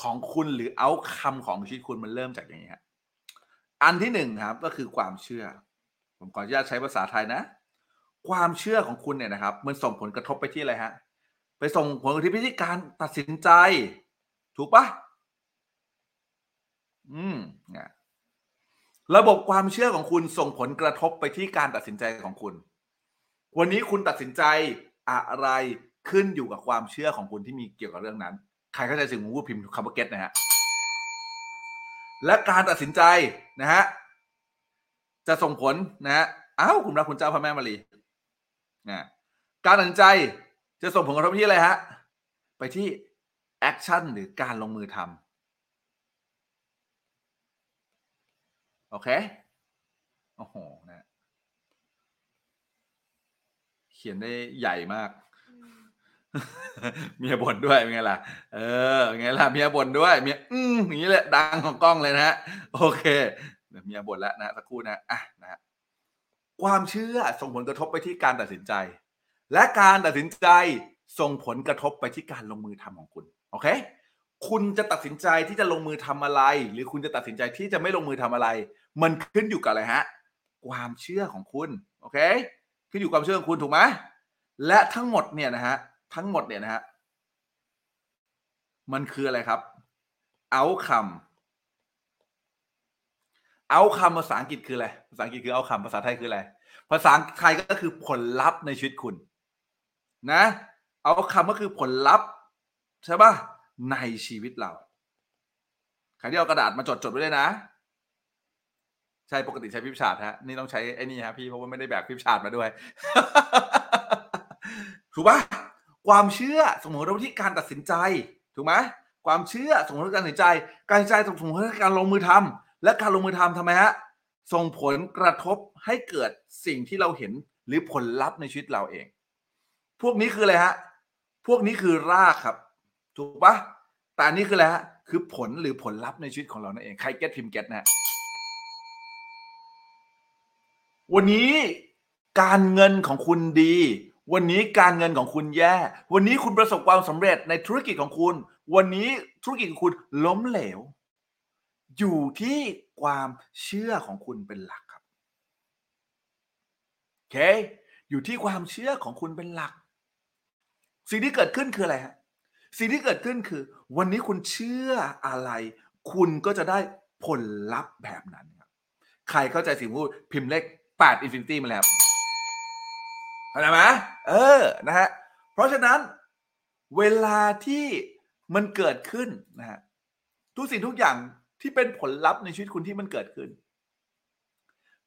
ของคุณหรือเอาคำของชีวิตคุณมันเริ่มจากอย่างนี้ครับอันที่หนึ่งครับ ก็คือความเชื่อ ผมขออนุญาตใช้ภาษาไทยนะ ความเชื่อของคุณเนี่ยนะครับ มันส่งผลกระทบไปที่อะไรฮะ ไปส่งผลกระทบไปที่การตัดสินใจ ถูกปะอืมเนี่ยระบบความเชื่อของคุณส่งผลกระทบไปที่การตัดสินใจของคุณ วันนี้คุณตัดสินใจอะไรขึ้นอยู่กับความเชื่อของคุณที่มีเกี่ยวกับเรื่องนั้น ใครเข้าใจสิ่งผมพูดพิมพ์คำว่าเก็ตนะฮะ และการตัดสินใจนะฮะจะส่งผลนะฮะอ้าวคุณรักคุณเจ้าพระแม่มารี นะการตัดสินใจจะส่งผลกระทบที่อะไรฮะ ไปที่ action หรือการลงมือทำโอเค โอ้โหนะเขียนได้ใหญ่มาก เมียบ่นด้วยเป็นไงล่ะ เออเป็นไงล่ะเมียบ่นด้วยเมียอืมอย่างนี้แหละดังของกล้องเลยนะฮะ โอเคเดี๋ยวเมียบ่นแล้วนะสักครู่นะอะนะฮะ ความเชื่อส่งผลกระทบไปที่การตัดสินใจ และการตัดสินใจส่งผลกระทบไปที่การลงมือทำของคุณโอเค คุณจะตัดสินใจที่จะลงมือทำอะไร หรือคุณจะตัดสินใจที่จะไม่ลงมือทำอะไร มันขึ้นอยู่กับอะไรฮะ ความเชื่อของคุณโอเค ขึ้นอยู่ความเชื่อของคุณถูกไหมและทั้งหมดเนี่ยนะฮะทั้งหมดเนี่ยนะฮะมันคืออะไรครับเอาคำ เอาคำภาษาอังกฤษคืออะไร ภาษาอังกฤษคือเอาคำภาษาไทยคืออะไร ภาษาไทยก็คือผลลัพธ์ในชีวิตคุณ นะ เอาคำก็คือผลลัพธ์ใช่ป่ะ ในชีวิตเรา ใครที่เอากระดาษมาจดจดไว้เลยนะ ใช่ปกติใช้พิมพ์ฉาดฮะ นี่ต้องใช้ไอ้นี่ฮะพี่เพราะว่าไม่ได้แบกพิมพ์ฉาดมาด้วย ถูกปะความเชื่อสมมติเราที่การตัดสินใจ ถูกไหมความเชื่อสมมติการตัดสินใจ การตัดสินใจสมมติการลงมือทำ และการลงมือทำทำไมฮะส่งผลกระทบให้เกิดสิ่งที่เราเห็นหรือผลลัพธ์ในชีวิตเราเอง พวกนี้คืออะไรฮะ พวกนี้คือรากครับ ถูกปะแต่นนี้คืออะไรฮะ คือผลหรือผลลัพธ์ในชีวิตของเรานั่นเอง ใครเก็ตพิมพ์เก็ตนะฮะวันนี้การเงินของคุณดี วันนี้การเงินของคุณแย่ วันนี้คุณประสบความสำเร็จในธุรกิจของคุณ วันนี้ธุรกิจของคุณล้มเหลว อยู่ที่ความเชื่อของคุณเป็นหลักครับโอเค อยู่ที่ความเชื่อของคุณเป็นหลัก สิ่งที่เกิดขึ้นคืออะไรฮะสิ่งที่เกิดขึ้นคือ วันนี้คุณเชื่ออะไร คุณก็จะได้ผลลัพธ์แบบนั้นครับ ใครเข้าใจสิ่งพูดพิมพ์เลข8 Infinity มาแล้วเข้าใจไหมเออนะฮะเพราะฉะนั้นเวลาที่มันเกิดขึ้นนะฮะทุกสิ่งทุกอย่าง ที่เป็นผลลัพธ์ในชีวิตคุณที่มันเกิดขึ้น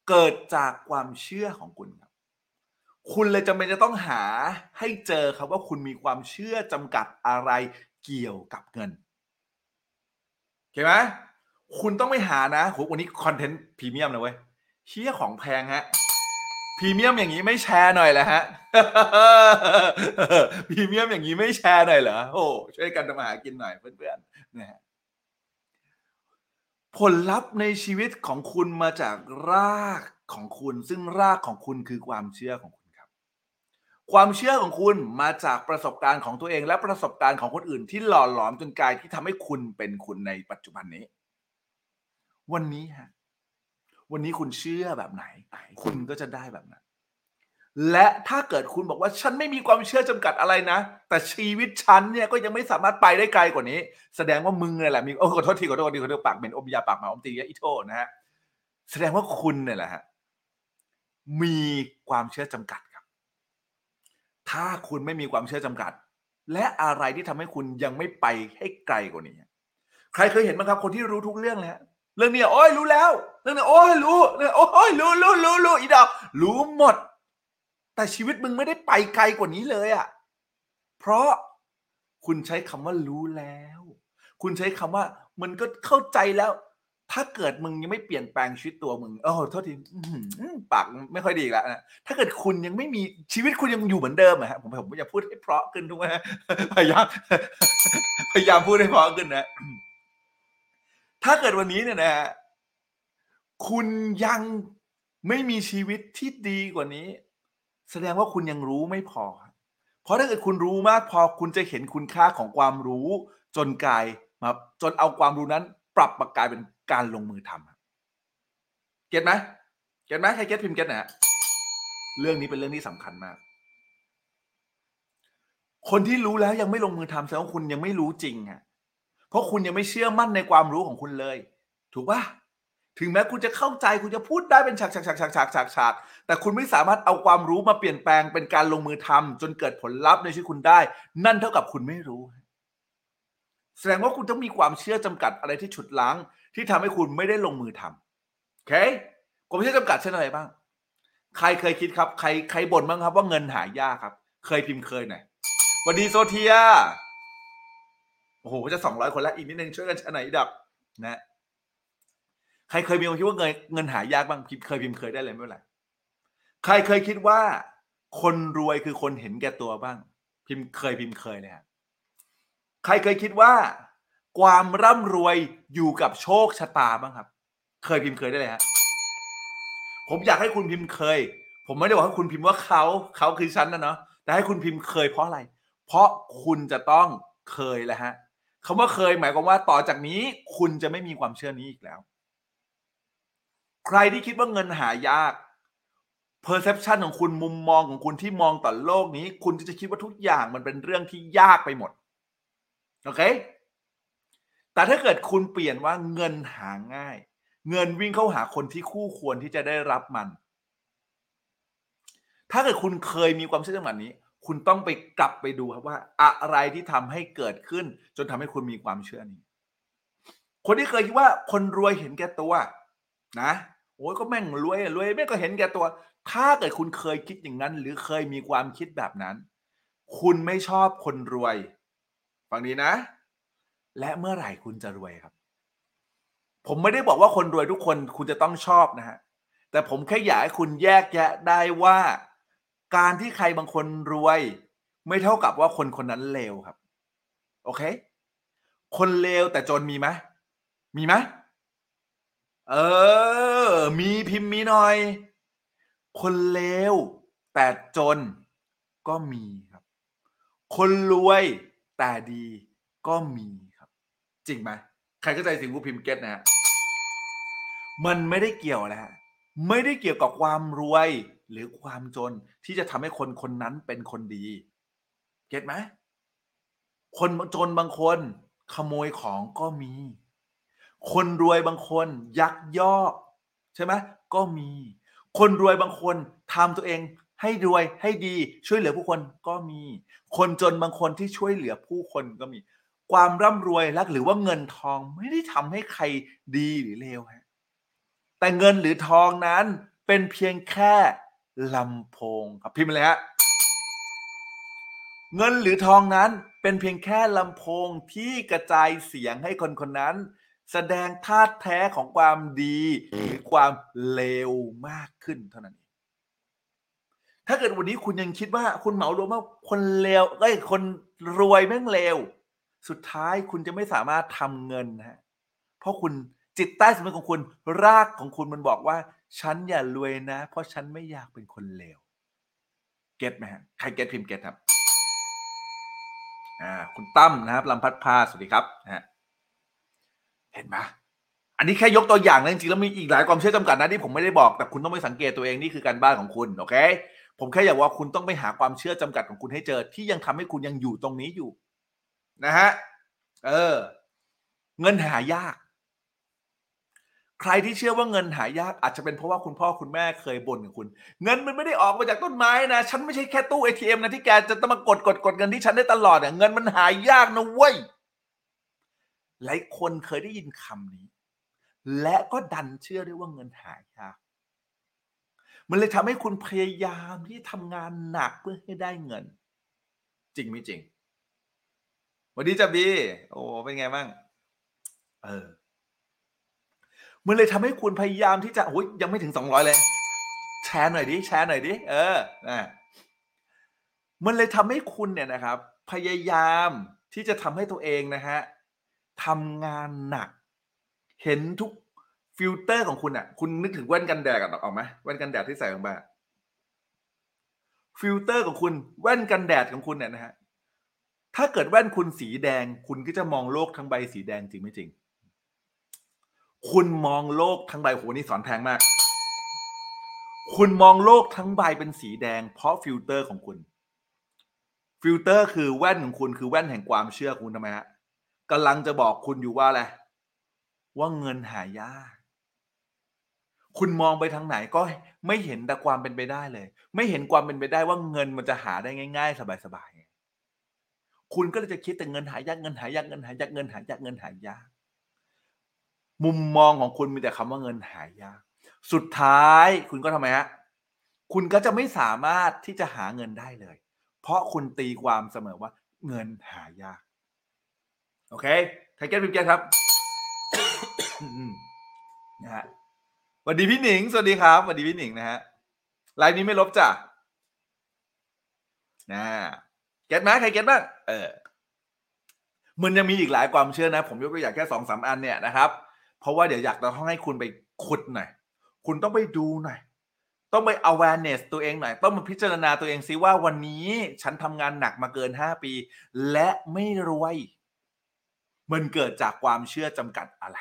เกิดจากความเชื่อของคุณครับ คุณเลยจำเป็นจะต้องหาให้เจอครับว่าคุณมีความเชื่อจำกัดอะไรเกี่ยวกับเงินโอเคไหมคุณต้องไปหานะโหวันนี้คอนเทนต์พรีเมียมนะเว้ยเชี่ยของแพงฮะพรีเมียมอย่างนี้ไม่แชร์หน่อยเหรอฮะพรีเมียมอย่างนี้ไม่แชร์หน่อยเหรอโอ้ช่วยกันทำมาหากินหน่อยเพื่อนๆนะฮะ ผลลัพธ์ในชีวิตของคุณมาจากรากของคุณ ซึ่งรากของคุณคือความเชื่อของคุณครับ ความเชื่อของคุณมาจากประสบการณ์ของตัวเอง และประสบการณ์ของคนอื่นที่หล่อหลอมจนกลายที่ทำให้คุณเป็นคุณในปัจจุบันนี้ วันนี้ฮะวันนี้คุณเชื่อแบบไหน คุณก็จะได้แบบนั้น และถ้าเกิดคุณบอกว่าฉันไม่มีความเชื่อจำกัดอะไรนะ แต่ชีวิตฉันเนี่ยก็ยังไม่สามารถไปได้ไกลกว่านี้ แสดงว่ามึงเนี่ยแหละมีโอ้ขอโทษทีขอโทษทีขอโทษปากเป็นอมยาปากหมาอมตีอิโทนะฮะแสดงว่าคุณเนี่ยแหละฮะมีความเชื่อจำกัดครับ ถ้าคุณไม่มีความเชื่อจำกัด และอะไรที่ทำให้คุณยังไม่ไปให้ไกลกว่านี้ ใครเคยเห็นไหมครับคนที่รู้ทุกเรื่องเลยฮะเรื่องนี้โอ้ยรู้แล้ว เรื่องนี้โอ้ยรู้เรื่องโอ้ยรู้รู้รู้รู้อีดอกรู้หมด แต่ชีวิตมึงไม่ได้ไปไกลกว่านี้เลยอะ่ะ เพราะคุณใช้คำว่ารู้แล้ว คุณใช้คำว่า มันก็เข้าใจแล้ว ถ้าเกิดมึงยังไม่เปลี่ยนแปลงชีวิตตัวมึงเออโทษทีปากไม่ค่อยดีอีกแล้วนะถ้าเกิดคุณยังไม่มีชีวิตคุณยังอยู่เหมือนเดิมอะฮะผมผมอยากพูดให้เพราะขึ้นทุกไหมพยายามพยายามพูดให้เพราะขึ้นนะ ถ้าเกิดวันนี้เนี่ยนะฮะคุณยังไม่มีชีวิตที่ดีกว่านี้ แสดงว่าคุณยังรู้ไม่พอ เพราะถ้าเกิดคุณรู้มากพอคุณจะเห็นคุณค่าของความรู้ จนกลายมาจนเอาความรู้นั้น ปรับมากลายเป็นการลงมือทำเก็ตไหมเก็ตไหมใครเก็ตพิมพ์เก็ตนะเรื่องนี้เป็นเรื่องที่สำคัญมาก คนที่รู้แล้วยังไม่ลงมือทำแสดงว่าคุณยังไม่รู้จริงอะเพราะคุณยังไม่เชื่อมั่นในความรู้ของคุณเลย ถูกปะ ถึงแม้คุณจะเข้าใจคุณจะพูดได้เป็นฉากฉากฉากฉากฉากฉากฉากแต่คุณไม่สามารถเอาความรู้มาเปลี่ยนแปลงเป็นการลงมือทำจนเกิดผลลัพธ์ในชีวิตคุณได้ นั่นเท่ากับคุณไม่รู้ แสดงว่าคุณต้องมีความเชื่อจำกัดอะไรที่ฉุดล้างที่ทำให้คุณไม่ได้ลงมือทำโอเคความเชื่อจำกัดเช่นอะไรบ้าง ใครเคยคิดครับ ใครใครบ่นบ้างครับ ว่าเงินหายากครับ เคยพิมพ์เคยหน่อยสวัสดีโซเทียโอ้โหจะสองร้อยคนแล้วอีกนิดนึงช่วยกันชร์หน่อยอีดับนะ ใครเคยมีความคิดว่าเงินเงินหายากบ้างพิมเคยพิมพ์เคยได้เลยไม่เป็นไรใครเคยคิดว่าคนรวยคือคนเห็นแก่ตัวบ้าง พิมพ์เคยพิมพ์เคยเลยฮะใครเคยคิดว่า ความร่ำรวยอยู่กับโชคชะตาบ้างครับ เคยพิมพ์เคยได้เลยฮะผมอยากให้คุณพิมพ์เคย ผมไม่ได้บอกให้คุณพิมพ์ว่าเขาเขาคือฉันนะเนาะแต่ให้คุณพิมพ์เคยเพราะอะไร เพราะคุณจะต้องเคยแหละฮะคำว่าเคยหมายความว่าต่อจากนี้คุณจะไม่มีความเชื่อนี้อีกแล้ว ใครที่คิดว่าเงินหายาก perception ของคุณมุมมองของคุณที่มองต่อโลกนี้ คุณจะคิดว่าทุกอย่างมันเป็นเรื่องที่ยากไปหมด โอเค แต่ถ้าเกิดคุณเปลี่ยนว่าเงินหาง่าย เงินวิ่งเข้าหาคนที่คู่ควรที่จะได้รับมัน ถ้าเกิดคุณเคยมีความเชื่อแบบนี้ คุณต้องไปกลับไปดูครับว่า อะไรที่ทำให้เกิดขึ้น จนทำให้คุณมีความเชื่อนี้ คนที่เคยคิดว่าคนรวยเห็นแก่ตัวนะ โอ้ยก็แม่งรวยรวยแม่งก็เห็นแก่ตัว ถ้าเกิดคุณเคยคิดอย่างนั้น หรือเคยมีความคิดแบบนั้น คุณไม่ชอบคนรวยฟังดีนะ และเมื่อไหร่คุณจะรวยครับ ผมไม่ได้บอกว่าคนรวยทุกคนคุณจะต้องชอบนะฮะแต่ผมแค่อยากให้คุณแยกแยะได้ว่า การที่ใครบางคนรวย ไม่เท่ากับว่าคนคนนั้นเลวครับ โอเค คนเลวแต่จนมีไหมมีไหม เออ มีพิมพ์มีหน่อย คนเลวแต่จนก็มีครับ คนรวยแต่ดีก็มีครับ จริงไหมใครเข้าใจสิ่งที่พิมพ์เก็ตนะฮะมันไม่ได้เกี่ยวนะฮะไม่ได้เกี่ยวกับความรวยหรือความจนที่จะทำให้คนคนนั้นเป็นคนดี เก็ตไหมคนจนบางคนขโมยของก็มี คนรวยบางคนยักยอกใช่ไหมก็มี คนรวยบางคนทำตัวเองให้รวยให้ดีช่วยเหลือผู้คนก็มี คนจนบางคนที่ช่วยเหลือผู้คนก็มี ความร่ำรวยและหรือว่าเงินทองไม่ได้ทำให้ใครดีหรือเลวฮะแต่เงินหรือทองนั้นเป็นเพียงแค่ลำโพงครับพิมพ์เลยฮะเงินหรือทองนั้นเป็นเพียงแค่ลำโพงที่กระจายเสียงให้คนคนนั้น แสดงธาตุแท้ของความดีหรือความเลวมากขึ้นเท่านั้นเองถ้าเกิดวันนี้คุณยังคิดว่าคุณเหมารวมว่าคนเลวเอ้ยคนรวยแม่งเลวสุดท้ายคุณจะไม่สามารถทำเงินนะฮะเพราะคุณจิตใต้สำนึกของคุณรากของคุณมันบอกว่า ฉันอย่ารวยนะ เพราะฉันไม่อยากเป็นคนเลวเก็ตไหมฮะใครเก็ตพิมพ์เก็ตครับ อ่า คุณตั้มนะครับลำพัดพาสวัสดีครับนะฮะ เห็นไหมอันนี้แค่ยกตัวอย่างนะจริงๆแล้วมีอีกหลายความเชื่อจำกัดนะที่ผมไม่ได้บอกแต่คุณต้องไปสังเกตตัวเองนี่คือการบ้านของคุณโอเค ผมแค่อยากว่าคุณต้องไปหาความเชื่อจำกัดของคุณให้เจอ ที่ยังทำให้คุณยังอยู่ตรงนี้อยู่ นะฮะเออ เงินหายาก ใครที่เชื่อว่าเงินหายาก อาจจะเป็นเพราะว่าคุณพ่อคุณแม่เคยบ่นกับคุณ เงินมันไม่ได้ออกมาจากต้นไม้นะฉันไม่ใช่แค่ตู้ ATM นะที่แกจะต้องมากดกดกดเงินที่ฉันได้ตลอดอะเงินมันหายากนะเว้ย หลายคนเคยได้ยินคำนี้ และก็ดันเชื่อด้วยว่าเงินหายากมันเลยทำให้คุณพยายามที่ทำงานหนักเพื่อให้ได้เงิน จริงไม่จริงวันนี้จะบีโอ้เป็นไงบ้างเออมันเลยทำให้คุณพยายามที่จะโอ้ยยังไม่ถึงสองร้อยเลย แชร์หน่อยดิแชร์หน่อยดิเออนะมันเลยทำให้คุณเนี่ยนะครับ พยายามที่จะทำให้ตัวเองนะฮะ ทำงานหนัก เห็นทุกฟิลเตอร์ของคุณอะ คุณนึกถึงแว่นกันแดดกันออกไหมแว่นกันแดดที่ใส่ลงไปฟิลเตอร์ของคุณ แว่นกันแดดของคุณเนี่ยนะฮะถ้าเกิดแว่นคุณสีแดง คุณก็จะมองโลกทั้งใบสีแดงจริงไม่จริง คุณมองโลกทั้งใบโหนี่สอนแพงมาก คุณมองโลกทั้งใบเป็นสีแดง เพราะฟิลเตอร์ของคุณ ฟิลเตอร์คือแว่นของคุณคือแว่นแห่งความเชื่อคุณทำไมฮะ กำลังจะบอกคุณอยู่ว่าอะไรว่าเงินหายากคุณมองไปทางไหนก็ไม่เห็นแต่ความเป็นไปได้เลย ไม่เห็นความเป็นไปได้ว่าเงินมันจะหาได้ง่าย ๆ สบายๆคุณก็เลยจะคิดแต่เงินหายากเงินหายากเงินหายากเงินหายากเงินหายากมุมมองของคุณมีแต่คำว่าเงินหายาก สุดท้ายคุณก็ทำไมฮะคุณก็จะไม่สามารถที่จะหาเงินได้เลย เพราะคุณตีความเสมอว่าเงินหายาก โอเคใคร get พิมพ์ get ครับนะฮะสวัสดีพี่หนิง สวัสดีครับสวัสดีพี่หนิงนะฮะไลฟ์นี้ไม่ลบจ้ะนะ get ไหมใคร get บ้างเออมันยังมีอีกหลายความเชื่อนะ ผมยกตัวอย่างแค่สองสามอันเนี่ยนะครับ เพราะว่าเดี๋ยวอยากจะต้องให้คุณไปขุดหน่อย คุณต้องไปดูหน่อย ต้องไป awareness ตัวเองหน่อย ต้องมาพิจารณาตัวเองซิว่าวันนี้ฉันทำงานหนักมาเกิน 5 ปี และไม่รวย มันเกิดจากความเชื่อจำกัดอะไร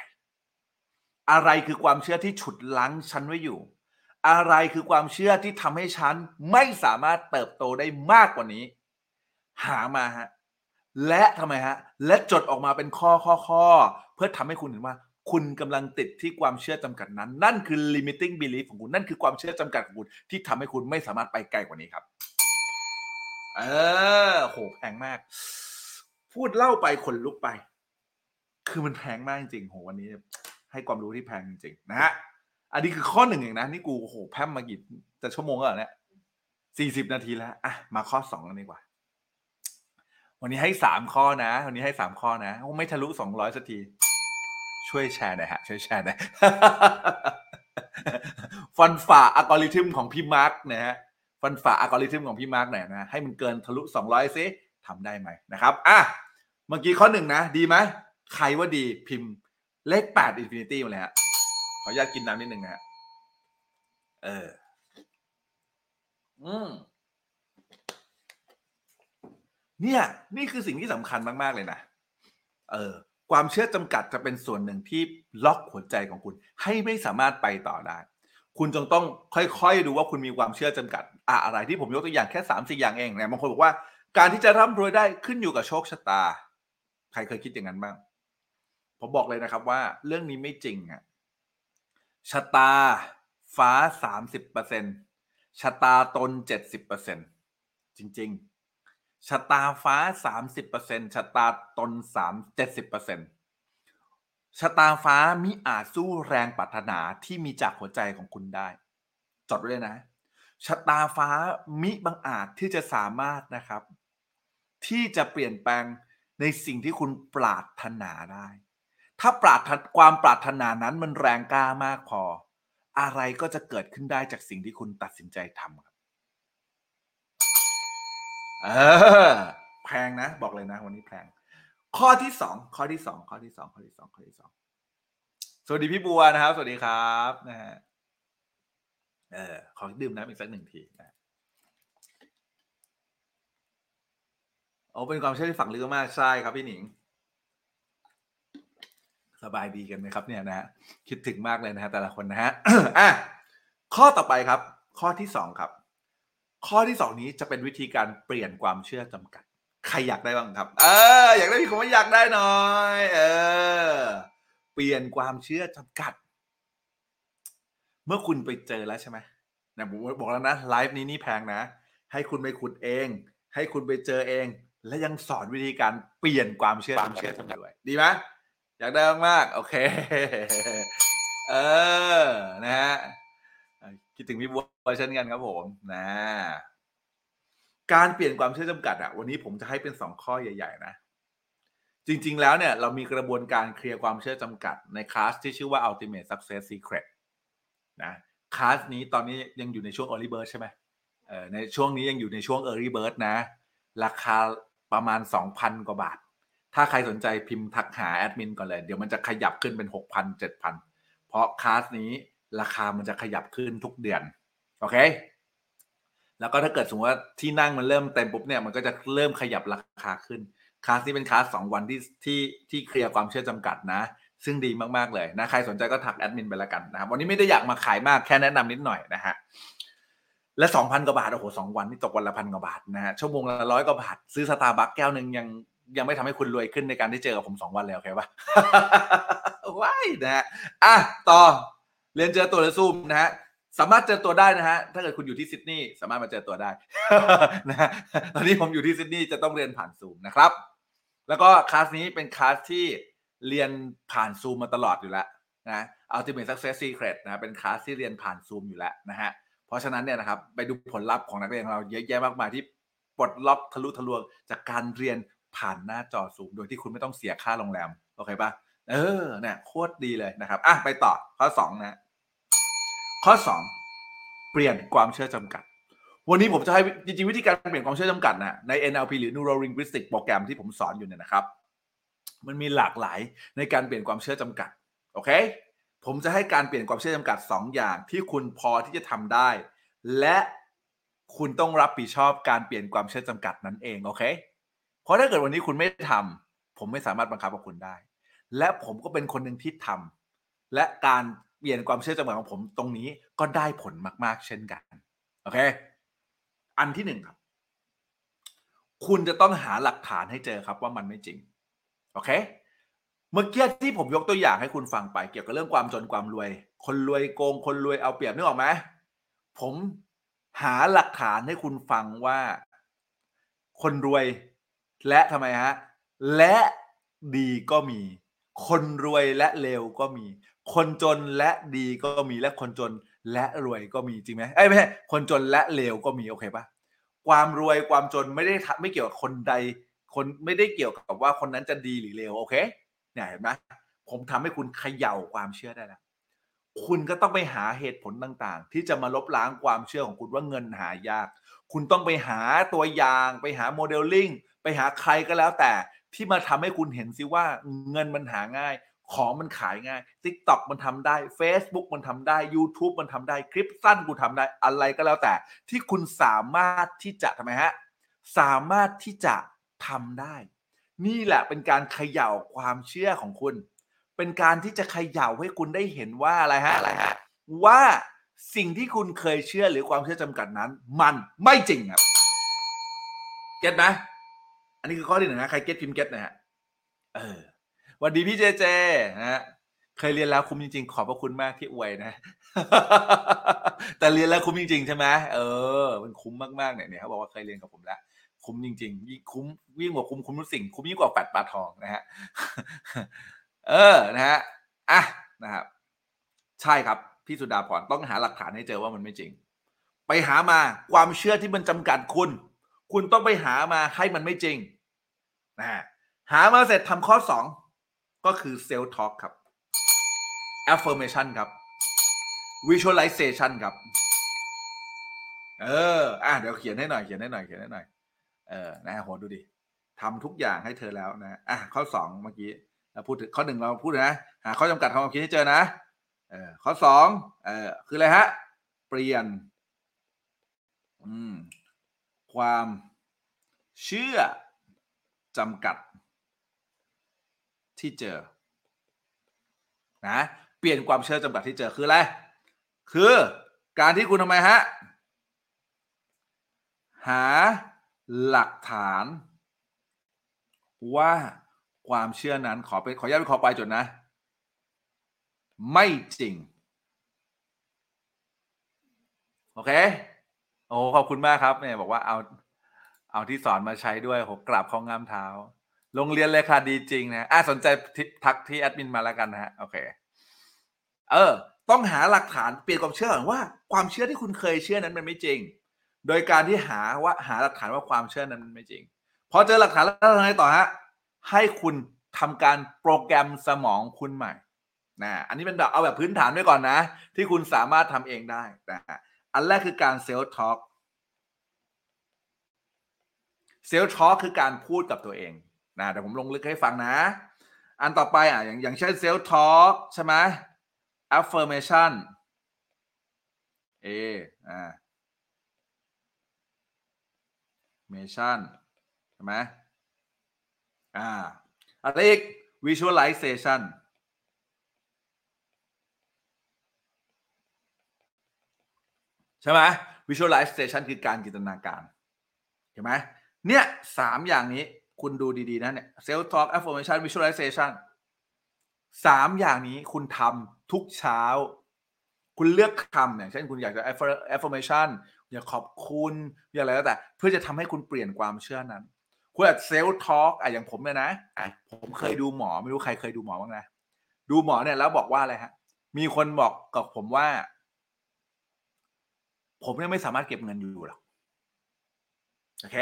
อะไรคือความเชื่อที่ฉุดลั้งฉันไว้อยู่ อะไรคือความเชื่อที่ทำให้ฉันไม่สามารถเติบโตได้มากกว่านี้ หามาฮะและทำไมฮะ และจดออกมาเป็นข้อข้อข้อเพื่อทำให้คุณเห็นว่า คุณกำลังติดที่ความเชื่อจำกัดนั้น นั่นคือ limiting belief ของคุณ นั่นคือความเชื่อจำกัดของคุณที่ทำให้คุณไม่สามารถไปไกลกว่านี้ครับ เออ โห แพงมาก พูดเล่าไปขนลุกไป คือมันแพงมากจริงๆโหวันนี้ให้ความรู้ที่แพงจริงๆนะฮะอันนี้คือข้อหนึ่งเองนะนี่กูโอ้โหแพมมากี่จะชั่วโมงแล้วเหรอเนี่ยสี่สิบนาทีแล้วอะมาข้อสองกันดีกว่า วันนี้ให้สามข้อนะ วันนี้ให้สามข้อนะโอ้ไม่ทะลุสองร้อยสักที ช่วยแชร์หน่อยฮะ ช่วยแชร์หน่อยฟันฝ่าอัลกอริทึมของพี่มาร์กนะฮะฟันฝ่าอัลกอริทึมของพี่มาร์กหน่อยนะให้มันเกินทะลุสองร้อยซิทำได้ไหมนะครับอะเมื่อกี้ข้อหนึ่งนะ ดีไหม ใครว่าดีพิมพ์เลขแปด infinity มาเลยฮะขออนุญาตกินน้ำนิดนึงนะฮะเออ อืมเนี่ย นี่คือสิ่งที่สำคัญมาก ๆ เลยนะ เออ ความเชื่อจำกัดจะเป็นส่วนหนึ่งที่ล็อกหัวใจของคุณ ให้ไม่สามารถไปต่อได้ คุณจงต้องค่อยๆ ดูว่าคุณมีความเชื่อจำกัด อะอะไรที่ผมยกตัวอย่างแค่สามสี่อย่างเองเนี่ยบางคนบอกว่า การที่จะร่ำรวยได้ขึ้นอยู่กับโชคชะตา ใครเคยคิดอย่างนั้นบ้าง ผมบอกเลยนะครับว่าเรื่องนี้ไม่จริงอะชะตาฟ้าสามสิบเปอร์เซ็นชะตาตนเจ็ดสิบเปอร์เซ็นจริง ๆ ชะตาฟ้าสามสิบเปอร์เซ็นชะตาตนสามเจ็ดสิบเปอร์เซ็นชะตาฟ้ามิอาจสู้แรงปรารถนาที่มีจากหัวใจของคุณได้ จดไว้เลยนะ ชะตาฟ้ามิบังอาจที่จะสามารถนะครับ ที่จะเปลี่ยนแปลงในสิ่งที่คุณปรารถนาได้ ถ้าปรารถความปรารถนานั้นมันแรงกล้ามากพอ อะไรก็จะเกิดขึ้นได้จากสิ่งที่คุณตัดสินใจทำครับเออแพงนะ บอกเลยนะ วันนี้แพง ข้อที่สองข้อที่สองข้อที่สองข้อที่สองข้อที่สองสวัสดีพี่บัวนะครับ สวัสดีครับนะฮะเออขอดื่มน้ำอีกสักหนึ่งทีนะโอ้เป็นความเชื่อที่ฝังลึกมากใช่ครับพี่หนิง สบายดีกันไหมครับเนี่ยนะฮะคิดถึงมากเลยนะฮะแต่ละคนนะฮะอะข้อต่อไปครับ ข้อที่สองครับ ข้อที่สองนี้จะเป็นวิธีการเปลี่ยนความเชื่อจำกัด ใครอยากได้บ้างครับ เออ อยากได้พี่คำว่าอยากได้หน่อย เออ เปลี่ยนความเชื่อจำกัด เมื่อคุณไปเจอแล้วใช่ไหมนะผมบอกแล้วนะไลฟ์นี้นี่แพงนะ ให้คุณไปขุดเอง ให้คุณไปเจอเอง และยังสอนวิธีการเปลี่ยนความเชื่อความเชื่อจำด้วยดีไหม อยากได้มากๆโอเค เออ นะฮะ คิดถึงพี่บัวเช่นกันครับผมนะการเปลี่ยนความเชื่อจำกัดอะวันนี้ผมจะให้เป็นสองข้อใหญ่ ๆ นะ จริง ๆ แล้วเนี่ย เรามีกระบวนการเคลียร์ความเชื่อจำกัดในคลาสที่ชื่อว่า Ultimate Success Secret นะคลาสนี้ตอนนี้ยังอยู่ในช่วง Early Bird ใช่ไหมเออในช่วงนี้ยังอยู่ในช่วง Early Bird นะ ราคาประมาณ 2,000 กว่าบาท ถ้าใครสนใจพิมพ์ทักหาแอดมินก่อนเลย เดี๋ยวมันจะขยับขึ้นเป็น6,000 7,000เพราะคลาสนี้ราคามันจะขยับขึ้นทุกเดือน โอเค แล้วก็ถ้าเกิดสมมติว่าที่นั่งมันเริ่มเต็มปุ๊บเนี่ยมันก็จะเริ่มขยับราคาขึ้นคลาสนี้เป็นคลาสสองวันที่ที่ที่เคลียร์ความเชื่อจำกัดนะ ซึ่งดีมากๆเลยนะใครสนใจก็ทักแอดมินไปแล้วกันนะครับวันนี้ไม่ได้อยากมาขายมากแค่แนะนำนิดหน่อยนะฮะและสองพันกว่าบาทโอ้โหสองวันนี่ตกวันละพันกว่าบาทนะฮะชั่วโมงละร้อยกว่าบาท ซื้อสตาร์บัคแก้วหนึ่งยัง ยังไม่ทำให้คุณรวยขึ้นในการที่เจอกับผมสองวันเลยโอเคปะว้ายนะฮะอะต่อเรียนเจอตัวในซูมนะฮะสามารถเจอตัวได้นะฮะ ถ้าเกิดคุณอยู่ที่ซิดนีย์สามารถมาเจอตัวได้นะฮะตอนนี้ผมอยู่ที่ซิดนีย์จะต้องเรียนผ่านซูมนะครับ แล้วก็คลาสนี้เป็นคลาสที่เรียนผ่านซูมมาตลอดอยู่แล้วนะ Ultimate Success Secret นะเป็นคลาสที่เรียนผ่านซูมอยู่แล้วนะฮะเพราะฉะนั้นเนี่ยนะครับไปดูผลลัพธ์ของนักเรียนของเราเยอะแยะมากมายที่ปลดล็อกทะลุทะลวงจากการเรียน ผ่านหน้าจอซูมโดยที่คุณไม่ต้องเสียค่าโรงแรมโอเคปะเออเนี่ยโคตรดีเลยนะครับอะไปต่อข้อ2นะข้อ 2 เปลี่ยนความเชื่อจำกัด วันนี้ผมจะให้จริงๆวิธีการเปลี่ยนความเชื่อจำกัดนะใน NLP หรือ Neuro Linguistic โปรแกรมที่ผมสอนอยู่เนี่ยนะครับ มันมีหลากหลายในการเปลี่ยนความเชื่อจำกัดโอเคผมจะให้การเปลี่ยนความเชื่อจำกัด 2 อย่างที่คุณพอที่จะทำได้ และคุณต้องรับผิดชอบการเปลี่ยนความเชื่อจำกัดนั้นเองโอเค เพราะถ้าเกิดวันนี้คุณไม่ทำผมไม่สามารถบังคับกับคุณได้ และผมก็เป็นคนหนึ่งที่ทำและการเปลี่ยนความเชื่อจำกัดของผมตรงนี้ก็ได้ผลมาก ๆ เช่นกันโอเค อันที่หนึ่งครับ คุณจะต้องหาหลักฐานให้เจอครับว่ามันไม่จริงโอเคเมื่อกี้ที่ผมยกตัวอย่างให้คุณฟังไป เกี่ยวกับเรื่องความจนความรวย คนรวยโกง คนรวยเอาเปรียบนึกออกไหมผมหาหลักฐานให้คุณฟังว่า คนรวย และทำไมฮะ และดีก็มี คนรวยและเลวก็มี คนจนและดีก็มีและคนจนและรวยก็มีจริงไหมเอ้ไม่ใช่คนจนและเลวก็มีโอเคปะความรวยความจนไม่ได้ไม่เกี่ยวกับคนใด คนไม่ได้เกี่ยวกับว่าคนนั้นจะดีหรือเลวโอเคเนี่ยเห็นไหมผมทำให้คุณเขย่าความเชื่อได้แล้วคุณก็ต้องไปหาเหตุผลต่างๆ ที่จะมาลบล้างความเชื่อของคุณว่าเงินหายาก คุณต้องไปหาตัวอย่างไปหาโมเดลลิ่ง ไปหาใครก็แล้วแต่ที่มาทำให้คุณเห็นซิว่าเงินมันหาง่าย ของมันขายง่าย TikTok มันทำได้ Facebook มันทำได้ YouTube มันทำได้คลิปสั้นกูทำได้อะไรก็แล้วแต่ ที่คุณสามารถที่จะทำไมฮะสามารถที่จะทำได้ นี่แหละเป็นการเขย่าความเชื่อของคุณ เป็นการที่จะเขย่าให้คุณได้เห็นว่าอะไรฮะอะไรฮะว่าสิ่งที่คุณเคยเชื่อหรือความเชื่อจำกัดนั้น มันไม่จริงครับเก็ตไหม นนี้คือข้อที่หนึ่งนะใครเก็ตพิมพ์เก็ตนะฮะเออวัสดีพี่เจเจนะฮะเคยเรียนแล้วคุ้มจริงๆ ขอบพระคุณมากที่อวยนะ แต่เรียนแล้วคุ้มจริง ๆ ใช่ไหมเออ มันคุ้มมากๆเนี่ยเนี่ยเขาบอกว่าเคยเรียนกับผมแล้วคุ้มจริงๆยิ่งคุ้มวิ่งกว่าคุ้มคุ้มทุกสิ่งคุ้มยิ่งกว่าแปดปลาทองนะฮะเออนะฮะอะนะครับใช่ครับพี่สุดาพรต้องหาหลักฐานให้เจอว่ามันไม่จริง ไปหามาความเชื่อที่มันจำกัดคุณ คุณต้องไปหามาให้มันไม่จริง นะฮะหามาเสร็จทำข้อ 2 ก็คือ self talk ครับ affirmation ครับ visualization ครับ เออ อะ เดี๋ยวเขียนให้หน่อย เขียนให้หน่อย เขียนให้หน่อย เออ นะโหดูดิทำทุกอย่างให้เธอแล้วนะ อะ ข้อ 2 เมื่อกี้เราพูดถึงข้อหนึ่งเราพูดนะ หาข้อจำกัดของความคิดให้เจอนะ เออ ข้อ2เออ คืออะไรฮะ เปลี่ยน อืม ความเชื่อ จำกัดที่เจอนะเปลี่ยนความเชื่อจำกัดที่เจอคืออะไร คือการที่คุณทำไมฮะ หาหลักฐาน ว่าความเชื่อนั้นขอไปขออนุญาตไปขอไปจดนะ ไม่จริง โอเค โอ้ขอบคุณมากครับเนี่ยบอกว่าเอา เอาที่สอนมาใช้ด้วยโหกราบข้างามเท้า โรงเรียนเลยค่ะดีจริงนะอะสนใจทักที่แอดมินมาแล้วกันนะฮะโอเค เออ ต้องหาหลักฐานเปลี่ยนความเชื่อก่อนว่าความเชื่อที่คุณเคยเชื่อนั้นมันไม่จริง โดยการที่หาว่าหาหลักฐานว่าความเชื่อนั้นมันไม่จริงพอเจอหลักฐานแล้วทำไงต่อฮะให้คุณทำการโปรแกรมสมองคุณใหม่นะอันนี้เป็นแบบเอาแบบพื้นฐานไว้ก่อนนะ ที่คุณสามารถทำเองได้นะฮะอันแรกคือการเซลล์ทอล์ก เซลล์ทอล์กคือการพูดกับตัวเองนะเดี๋ยวผมลงลึกให้ฟังนะ อันต่อไปอะอย่างอย่างเช่น self talk ใช่ไหม affirmation เออ่า mission ใช่ไหมอ่าอะไรอีก visualization ใช่ไหม visualization คือการจินตนาการ เห็นไหม เนี่ยสามอย่างนี้คุณดูดี ๆ นะเนี่ย self talk affirmation visualization สามอย่างนี้คุณทำทุกเช้า คุณเลือกคำอย่างเช่นคุณอยากจะ affir- affirmation อยากขอบคุณอยากอะไรแล้วแต่ เพื่อจะทำให้คุณเปลี่ยนความเชื่อนั้น คุณอาจ self talk อะอย่างผมเนี่ยนะอะผมเคยดูหมอไม่รู้ใครเคยดูหมอบ้างนะ ดูหมอเนี่ยแล้วบอกว่าอะไรฮะ มีคนบอกกับผมว่า ผมเนี่ยไม่สามารถเก็บเงินอยู่หรอกโอเค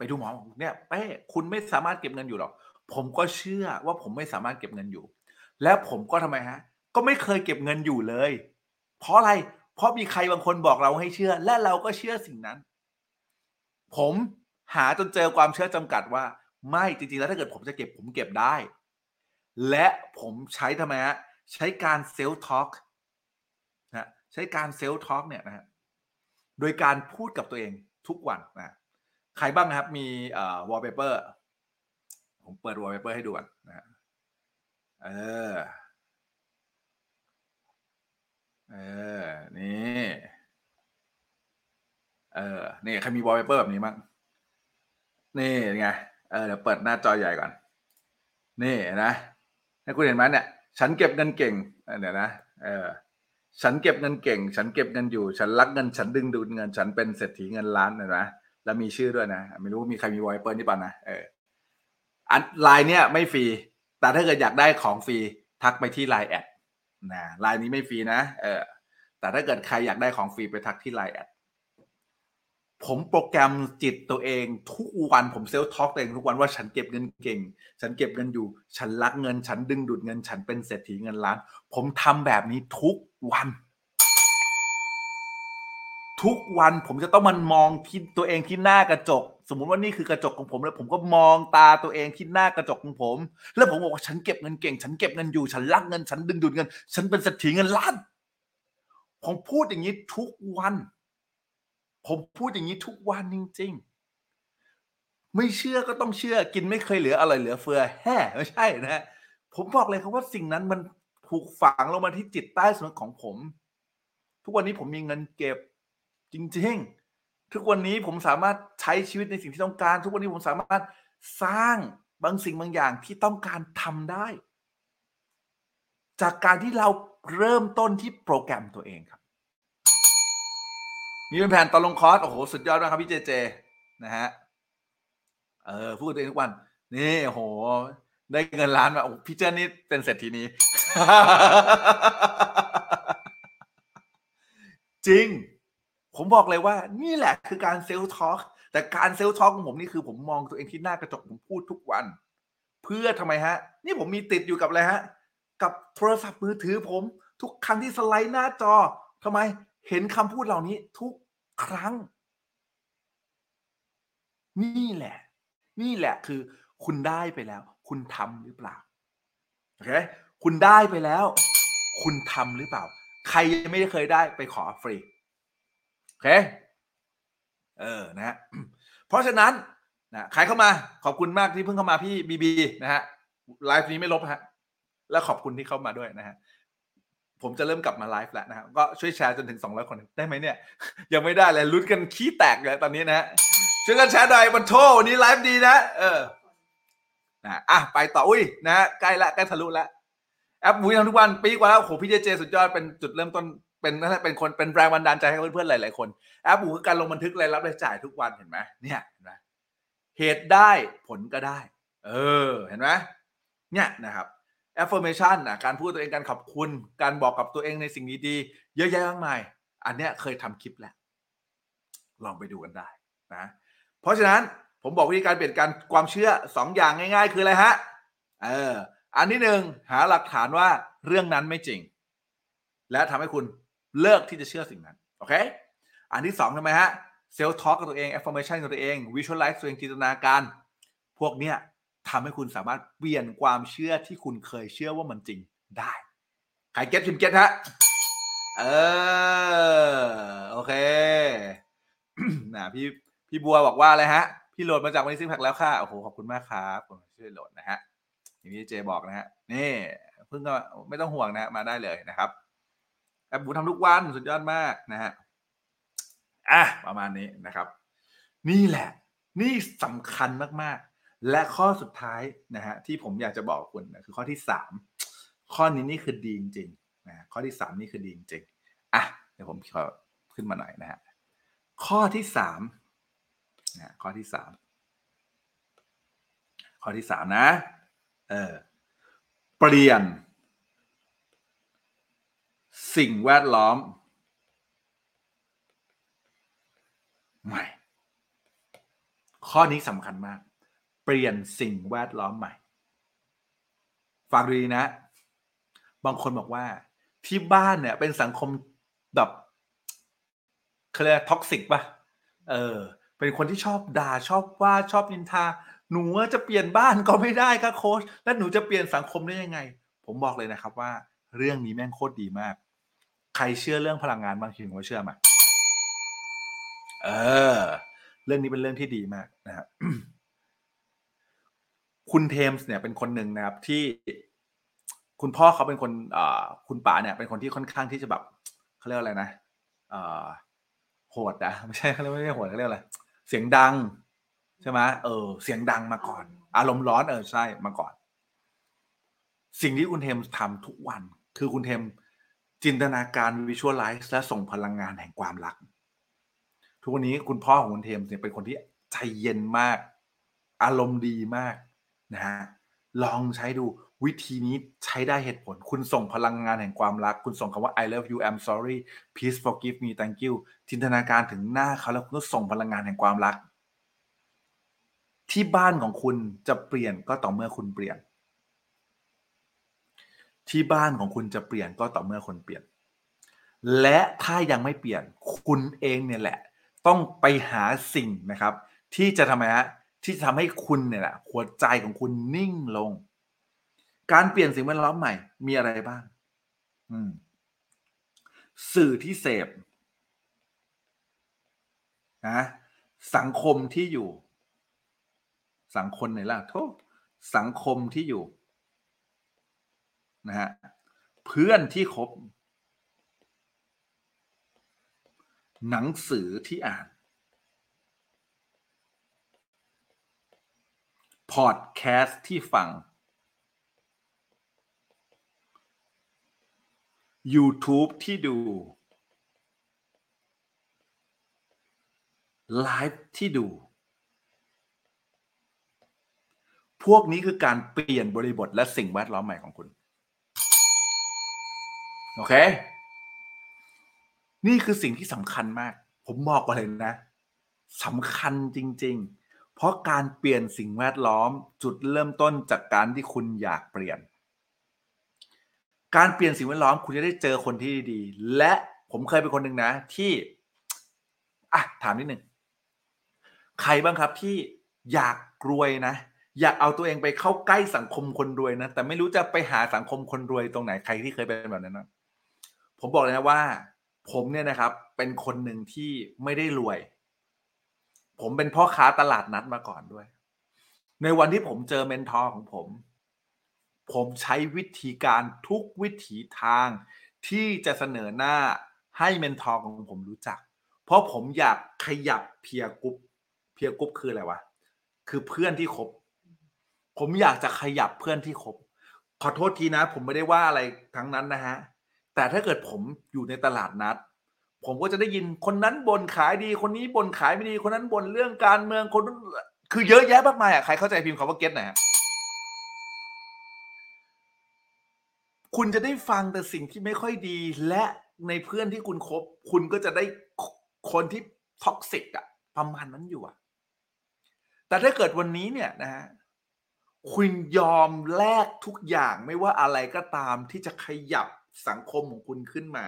ไปดูหมอบอกเนี่ยเป้คุณไม่สามารถเก็บเงินอยู่หรอก ผมก็เชื่อว่าผมไม่สามารถเก็บเงินอยู่ แล้วผมก็ทำไมฮะ ก็ไม่เคยเก็บเงินอยู่เลย เพราะอะไร เพราะมีใครบางคนบอกเราให้เชื่อ และเราก็เชื่อสิ่งนั้น ผมหาจนเจอความเชื่อจำกัดว่า ไม่จริงๆ แล้วถ้าเกิดผมจะเก็บผมเก็บได้ และผมใช้ทำไมฮะใช้การ self talk นะใช้การ self talk เนี่ยนะฮะโดยการพูดกับตัวเองทุกวันนะ ใครบ้างนะครับ มีเอ่อวอลเปเปอร์ผมเปิดวอลเปเปอร์ให้ดูก่อนนะฮะเออ เออ นี่ เออ นี่ใครมีวอลเปเปอร์แบบนี้บ้างนี่ไง เออเดี๋ยวเปิดหน้าจอใหญ่ก่อน นี่นะให้คุณเห็นไหมเนี่ย ฉันเก็บเงินเก่งเออเดี๋ยวนะ เออ ฉันเก็บเงินเก่ง ฉันเก็บเงินอยู่ ฉันรักเงิน ฉันดึงดูดเงิน ฉันเป็นเศรษฐีเงินล้านเห็นไหม แล้วมีชื่อด้วยนะ ไม่รู้มีใครมีวอลเปเปอร์นี่ป่ะนะเอออันไลน์เนี่ยไม่ฟรี แต่ถ้าเกิดอยากได้ของฟรีทักไปที่ Line add นะไลน์นี้ไม่ฟรีนะเออแต่ถ้าเกิดใครอยากได้ของฟรีไปทักที่ Line addผมโปรแกรมจิตตัวเอง ทุกวันผมเซลล์ท็อกตัวเองทุกวันว่าฉันเก็บเงินเก่ง ฉันเก็บเงินอยู่ ฉันรักเงิน ฉันดึงดูดเงิน ฉันเป็นเศรษฐีเงินล้าน ผมทำแบบนี้ทุกวัน ทุกวันผมจะต้องมันมองที่ตัวเองที่หน้ากระจก สมมุติว่านี่คือกระจกของผมแล้วผมก็มองตาตัวเองที่หน้ากระจกของผม แล้วผมบอกว่าฉันเก็บเงินเก่ง ฉันเก็บเงินอยู่ฉันรักเงิน ฉันดึงดูดเงิน ฉันเป็นเศรษฐีเงินล้านผมพูดอย่างนี้ทุกวัน ผมพูดอย่างนี้ทุกวันจริง ๆ ไม่เชื่อก็ต้องเชื่อกินไม่เคยเหลืออะไรเหลือเฟือแฮ่ไม่ใช่นะฮะผมบอกเลยครับว่าสิ่งนั้นมันถูกฝังลงมาที่จิตใต้สำนึกของผม ทุกวันนี้ผมมีเงินเก็บ จริงๆ ทุกวันนี้ผมสามารถใช้ชีวิตในสิ่งที่ต้องการ ทุกวันนี้ผมสามารถสร้างบางสิ่งบางอย่างที่ต้องการทำได้ จากการที่เราเริ่มต้นที่โปรแกรมตัวเองครับมีเป็นแผนตอนลงคอร์สโอ้โหสุดยอดมากครับพี่เจเจนะฮะเออพูดตัวเองทุกวันนี่โอ้โห ได้เงินล้านมาโอ้พี่เจนนี่เป็นเศรษฐีนี้ จริง ผมบอกเลยว่านี่แหละคือการ self talk แต่การ self talk ของผมนี่คือผมมองตัวเองที่หน้ากระจกผมพูดทุกวัน เพื่อทำไมฮะ นี่ผมมีติดอยู่กับอะไรฮะ กับโทรศัพท์มือถือผม ทุกครั้งที่สไลด์หน้าจอทำไมเห็นคำพูดเหล่านี้ทุกครั้ง นี่แหละ นี่แหละคือ คุณได้ไปแล้ว คุณทำหรือเปล่าโอเคคุณได้ไปแล้ว คุณทำหรือเปล่า ใครยังไม่เคยได้ไปขอฟรี เค เออนะฮะเพราะฉะนั้นนะใครเข้ามาขอบคุณมากที่เพิ่งเข้ามาพี่บีบีนะฮะไลฟ์นี้ไม่ลบฮะแล้วขอบคุณที่เข้ามาด้วยนะฮะผมจะเริ่มกลับมาไลฟ์แล้วนะครับก็ช่วยแชร์จนถึง 200 คนได้ไหมเนี่ย ยังไม่ได้เลยลุ้นกันขี้แตกเลยตอนนี้นะฮะช่วยกันแชร์หน่อยบันโทวันนี้ไลฟ์ดีนะเออนะอะไปต่ออุ้ยนะใกล้ละใกล้ทะลุละแอปมุ้ยทำทุกวันปีกว่าแล้วโหพี่เจเจสุดยอดเป็นจุดเริ่มต้น เป็นนั่นแหละเป็นคนเป็นแรงบันดาลใจให้เพื่อนๆหลายๆคนแอปหมูคือการลงบันทึกรายรับรายจ่ายทุกวันเห็นไหมเนี่ยเห็นไหมเหตุได้ผลก็ได้ เออเห็นไหมเนี่ยนะครับ affirmation นะการพูดตัวเองการขอบคุณ การบอกกับตัวเองในสิ่งดีๆเยอะแยะมากมาย อันเนี้ยเคยทำคลิปแล้วลองไปดูกันได้นะเพราะฉะนั้นผมบอกวิธีการเปลี่ยนการความเชื่อสองอย่างง่าย ๆ คืออะไรฮะเอออันที่หนึ่งหาหลักฐานว่าเรื่องนั้นไม่จริง และทำให้คุณ เลิกที่จะเชื่อสิ่งนั้น โอเค อันที่สองทำไมฮะ self talk กับตัวเอง affirmation กับตัวเอง visualize ตัวเองจินตนาการ พวกเนี้ยทำให้คุณสามารถเปลี่ยนความเชื่อที่คุณเคยเชื่อว่ามันจริงได้ ใคร get พิมพ์ get ฮะ เออ โอเคนะพี่พี่บัวบอกว่าอะไรฮะ พี่โหลดมาจากวันนี้ซิกแพคแล้วค่ะโอ้โหขอบคุณมากครับผมช่วยโหลดนะฮะอย่างที่เจบอกนะฮะนี่เพิ่งก็ไม่ต้องห่วงนะมาได้เลยนะครับ แอปบูทำทุกวันสุดยอดมากนะฮะอะประมาณนี้นะครับ นี่แหละ นี่สำคัญมากๆ และข้อสุดท้ายนะฮะที่ผมอยากจะบอกคุณนะคือข้อที่สามข้อนี้นี่คือดีจริงๆนะข้อที่สามนี่คือดีจริงๆอะเดี๋ยวผมขอขึ้นมาหน่อยนะฮะข้อที่สามนะข้อที่สามข้อที่สามนะ เออ เปลี่ยน สิ่งแวดล้อม ใหม่ ข้อนี้สำคัญมาก เปลี่ยนสิ่งแวดล้อมใหม่ ฟังดูดีนะ บางคนบอกว่า ที่บ้านเนี่ย เป็นสังคมแบบเขาเรียกท็อกซิกป่ะ เออ เป็นคนที่ชอบด่าชอบว่าชอบนินทา หนูจะเปลี่ยนบ้านก็ไม่ได้ค่ะโค้ชแล้วหนูจะเปลี่ยนสังคมได้ยังไง ผมบอกเลยนะครับว่า เรื่องนี้แม่งโคตรดีมาก รเชื่อเรื่องพลังงานบางทีผมก็เชื่อมาเออ เรื่องนี้เป็นเรื่องที่ดีมากนะครับคุณเทมส์เนี่ยเป็นคนหนึ่งนะครับที่คุณพ่อเขาเป็นคนอคุณป๋าเนี่ย เป็นคนที่ค่อนข้างที่จะแบบเขาเรียกอะไรนะอ่าโหดนะไม่ใช่เขาเรียกไม่ใช่โหดเขาเรียกอะไรเสียงดัง ใช่ไหมเออ เสียงดังมาก่อน อารมณ์ร้อนเออใช่มาก่อน สิ่งที่คุณเทมส์ทำทุกวัน คือคุณเทม จินตนาการวิชวลไลซ์และส่งพลังงานแห่งความรัก ทุกวันนี้คุณพ่อของคุณเทมส์เนี่ยเป็นคนที่ใจเย็นมาก อารมณ์ดีมากนะฮะลองใช้ดูวิธีนี้ใช้ได้เหตุผล คุณส่งพลังงานแห่งความรัก คุณส่งคำว่า I love you I'm sorry please forgive me thank you จินตนาการถึงหน้าเขาแล้วคุณก็ส่งพลังงานแห่งความรัก ที่บ้านของคุณจะเปลี่ยนก็ต่อเมื่อคุณเปลี่ยน ที่บ้านของคุณจะเปลี่ยนก็ต่อเมื่อคนเปลี่ยน และถ้ายังไม่เปลี่ยนคุณเองเนี่ยแหละ ต้องไปหาสิ่งนะครับ ที่จะทำไมฮะที่จะทำให้คุณเนี่ยแหละหัวใจของคุณนิ่งลง การเปลี่ยนสิ่งแวดล้อมใหม่ มีอะไรบ้าง อืม สื่อที่เสพนะสังคมที่อยู่ สังคมไหนล่ะโทษสังคมที่อยู่ นะฮะเพื่อนที่คบ หนังสือที่อ่าน พอดแคสต์ที่ฟัง YouTube ที่ดู ไลฟ์ที่ดู พวกนี้คือการเปลี่ยนบริบทและสิ่งแวดล้อมใหม่ของคุณ โอเค นี่คือสิ่งที่สำคัญมาก ผมบอกก่อนเลยนะสำคัญจริง ๆ เพราะการเปลี่ยนสิ่งแวดล้อมจุดเริ่มต้นจากการที่คุณอยากเปลี่ยน การเปลี่ยนสิ่งแวดล้อมคุณจะได้เจอคนที่ดี และผมเคยเป็นคนหนึ่งนะ ที่อะถามนิดหนึ่งใครบ้างครับที่อยากรวยนะ อยากเอาตัวเองไปเข้าใกล้สังคมคนรวยนะ แต่ไม่รู้จะไปหาสังคมคนรวยตรงไหนใครที่เคยเป็นแบบนั้นนะ ผมบอกเลยนะว่า ผมเนี่ยนะครับ เป็นคนหนึ่งที่ไม่ได้รวย ผมเป็นพ่อค้าตลาดนัดมาก่อนด้วย ในวันที่ผมเจอ mentor ของผม ผมใช้วิธีการทุกวิถีทางที่จะเสนอหน้าให้ mentor ของผมรู้จัก เพราะผมอยากขยับ peer group peer group คืออะไรวะคือเพื่อนที่คบผมอยากจะขยับเพื่อนที่คบขอโทษทีนะ ผมไม่ได้ว่าอะไรทั้งนั้นนะฮะ แต่ถ้าเกิดผมอยู่ในตลาดนัด ผมก็จะได้ยินคนนั้นบ่นขายดีคนนี้บ่นขายไม่ดีคนนั้นบ่นเรื่องการเมืองคนนั้นคือเยอะแยะมากมายอะใครเข้าใจพิมพ์คำว่า get หน่อยฮะคุณจะได้ฟังแต่สิ่งที่ไม่ค่อยดี และในเพื่อนที่คุณคบ คุณก็จะได้คนที่ toxic อะประมาณนั้นอยู่อะแต่ถ้าเกิดวันนี้เนี่ยนะฮะคุณยอมแลกทุกอย่างไม่ว่าอะไรก็ตามที่จะขยับ สังคมของคุณขึ้นมา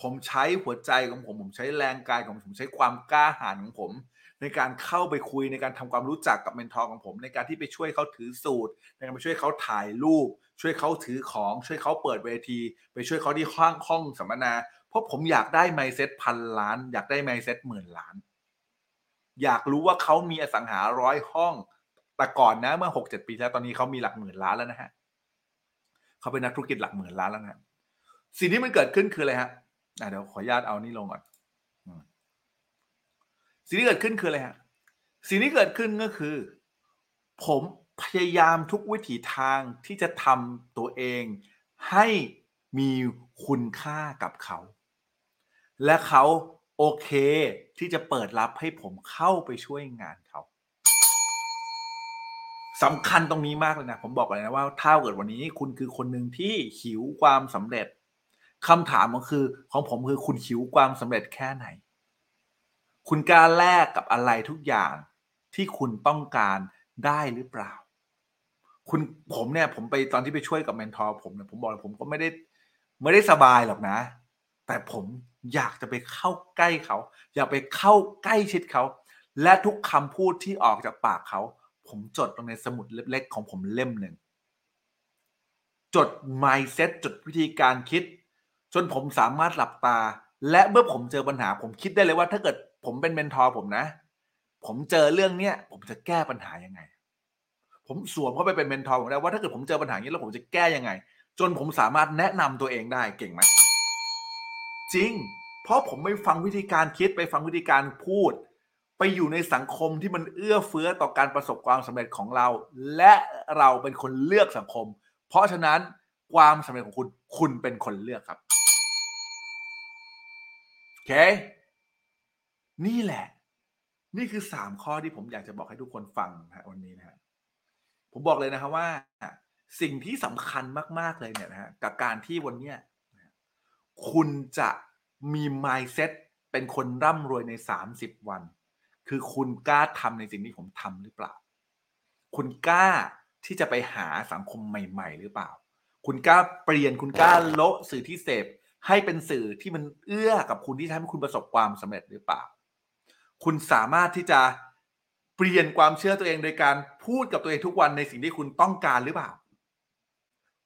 ผมใช้หัวใจของผม ผมใช้แรงกายของผมผมใช้ความกล้าหาญของผม ในการเข้าไปคุยในการทำความรู้จักกับ mentor ของผม ในการที่ไปช่วยเขาถือสูท ในการไปช่วยเขาถ่ายรูป ช่วยเขาถือของ ช่วยเขาเปิดเวที ไปช่วยเขาที่ห้องห้องสัมมนา เพราะผมอยากได้ mindset พันล้าน อยากได้ mindset หมื่นล้าน อยากรู้ว่าเขามีอสังหาร้อยห้องแต่ก่อนนะเมื่อหกเจ็ดปีแล้วตอนนี้เขามีหลักหมื่นล้านแล้วนะฮะ เขาเป็นนักธุรกิจหลักหมื่นล้านแล้วนะสิ่งที่มันเกิดขึ้นคืออะไรฮะเดี๋ยวขออนุญาตเอานี่ลงก่อนสิ่งที่เกิดขึ้นคืออะไรฮะสิ่งที่เกิดขึ้นก็คือ ผมพยายามทุกวิถีทางที่จะทำตัวเองให้มีคุณค่ากับเขา และเขาโอเคที่จะเปิดรับให้ผมเข้าไปช่วยงานเขา สำคัญตรงนี้มากเลยนะผมบอกเลยนะว่าถ้าเกิดวันนี้คุณคือคนหนึ่งที่หิวความสำเร็จคำถามก็คือ ของผมคือคุณหิวความสำเร็จแค่ไหน คุณกล้าแลกกับอะไรทุกอย่างที่คุณต้องการได้หรือเปล่า คุณผมเนี่ยผมไปตอนที่ไปช่วยกับเมนทอร์ผมเนี่ยผมบอกเลยผมก็ไม่ได้ไม่ได้สบายหรอกนะ แต่ผมอยากจะไปเข้าใกล้เขา อยากไปเข้าใกล้ชิดเขา และทุกคำพูดที่ออกจากปากเขา ผมจดลงในสมุดเล็กๆของผมเล่มหนึ่ง จด mindset จดวิธีการคิด จนผมสามารถหลับตา และเมื่อผมเจอปัญหา ผมคิดได้เลยว่าถ้าเกิดผมเป็น mentor ผมนะ ผมเจอเรื่องเนี้ยผมจะแก้ปัญหายังไง ผมสวมเข้าไปเป็น mentor ผมได้ว่าถ้าเกิดผมเจอปัญหานี้แล้วผมจะแก้ยังไง จนผมสามารถแนะนำตัวเองได้เก่งไหมจริง เพราะผมไม่ฟังวิธีการคิดไปฟังวิธีการพูด ไปอยู่ในสังคมที่มันเอื้อเฟื้อต่อการประสบความสำเร็จของเรา และเราเป็นคนเลือกสังคม เพราะฉะนั้นความสำเร็จของคุณคุณเป็นคนเลือกครับโอเค นี่แหละ นี่คือสามข้อที่ผมอยากจะบอกให้ทุกคนฟังนะฮะวันนี้นะฮะผมบอกเลยนะครับว่า สิ่งที่สำคัญมาก ๆ เลยเนี่ยนะฮะกับการที่วันเนี้ยคุณจะมี mindset เป็นคนร่ำรวยใน 30 วัน คือคุณกล้าทำในสิ่งที่ผมทำหรือเปล่า คุณกล้าที่จะไปหาสังคมใหม่ ๆ หรือเปล่า คุณกล้าเปลี่ยนคุณกล้าโละสื่อที่เสพให้เป็นสื่อที่มันเอื้อกับคุณที่ทำให้คุณประสบความสำเร็จหรือเปล่า คุณสามารถที่จะเปลี่ยนความเชื่อตัวเองโดยการพูดกับตัวเองทุกวันในสิ่งที่คุณต้องการหรือเปล่า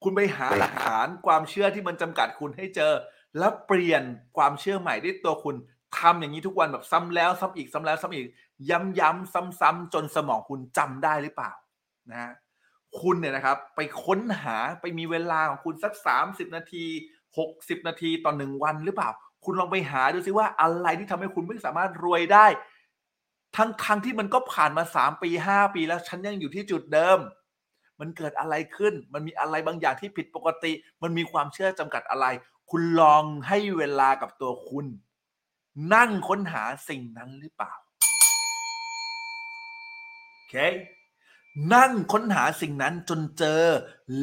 คุณไปหาหลักฐานความเชื่อที่มันจำกัดคุณให้เจอ แล้วเปลี่ยนความเชื่อใหม่ด้วยตัวคุณ ทำอย่างนี้ทุกวันแบบซ้ำแล้วซ้ำอีกซ้ำแล้วซ้ำอีก ย้ำๆซ้ำๆจนสมองคุณจำได้หรือเปล่านะฮะคุณเนี่ยนะครับ ไปค้นหาไปมีเวลาของคุณสัก 30 นาที 60 นาทีต่อหนึ่งวันหรือเปล่า คุณลองไปหาดูซิว่าอะไรที่ทำให้คุณไม่สามารถรวยได้ ทั้งทงที่มันก็ผ่านมา 3 ปี 5 ปีแล้วฉันยังอยู่ที่จุดเดิม มันเกิดอะไรขึ้น มันมีอะไรบางอย่างที่ผิดปกติ มันมีความเชื่อจำกัดอะไร คุณลองให้เวลากับตัวคุณ นั่งค้นหาสิ่งนั้นหรือเปล่าโอเคนั่งค้นหาสิ่งนั้นจนเจอ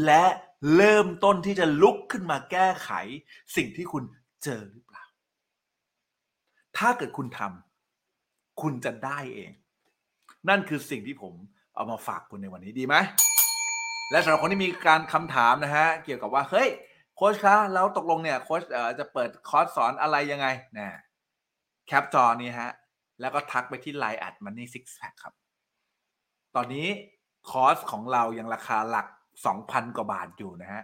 และเริ่มต้นที่จะลุกขึ้นมาแก้ไข สิ่งที่คุณเจอหรือเปล่า ถ้าเกิดคุณทำคุณจะได้เอง นั่นคือสิ่งที่ผมเอามาฝากคุณในวันนี้ดีไหมและสำหรับคนที่มีการคำถามนะฮะเกี่ยวกับว่าเฮ้ยโค้ชคะแล้วตกลงเนี่ยโค้ชจะเปิดคอร์สสอนอะไรยังไงนะ แคปจอนี้ฮะ แล้วก็ทักไปที่ Line แอดมันนี่ซิกแพคครับ ตอนนี้คอสของเรายังราคาหลัก 2,000 กว่าบาทอยู่นะฮะ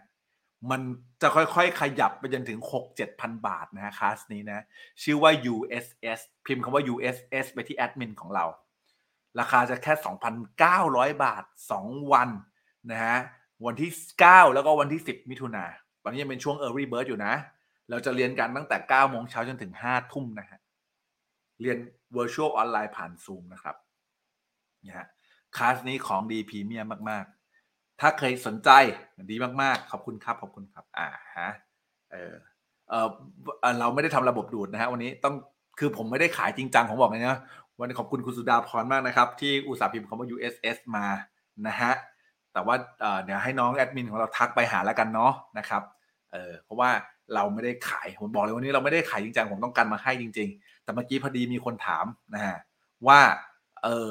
มันจะค่อยๆ ขยับไปจนถึง 6-7,000 บาทนะฮะคลาสนี้นะ ชื่อว่า USS พิมพ์คำว่า USS ไปที่แอดมินของเรา ราคาจะแค่ 2,900 บาท 2 วันนะฮะ วันที่ 9 แล้วก็วันที่ 10 มิถุนาตอนนี้ยังเป็นช่วง Early Bird อยู่นะ เราจะเรียนกันตั้งแต่9โมงเช้าจนถึง5ทุ่มนะฮะ เรียน Virtual ออนไลน์ผ่าน Zoom นะครับนะฮะคลาสนี้ของดีพรีเมียมมาก ๆ ถ้าเคยสนใจดีมาก ๆ ขอบคุณครับ ขอบคุณครับอ่าฮะเออเออเราไม่ได้ทำระบบดูดนะฮะวันนี้ต้องคือผมไม่ได้ขายจริงจังผมบอกเลยนะวันนี้ขอบคุณคุณสุดาพรมากนะครับ ที่อุตส่าห์พิมพ์คำว่า USS มานะฮะแต่ว่าเอ่อเดี๋ยวให้น้องแอดมินของเราทักไปหาแล้วกันเนาะนะครับเออเพราะว่าเราไม่ได้ขายผมบอกเลยวันนี้เราไม่ได้ขายจริงจังผมต้องการมาให้จริง ๆ แต่เมื่อกี้พอดีมีคนถามนะฮะว่าเออ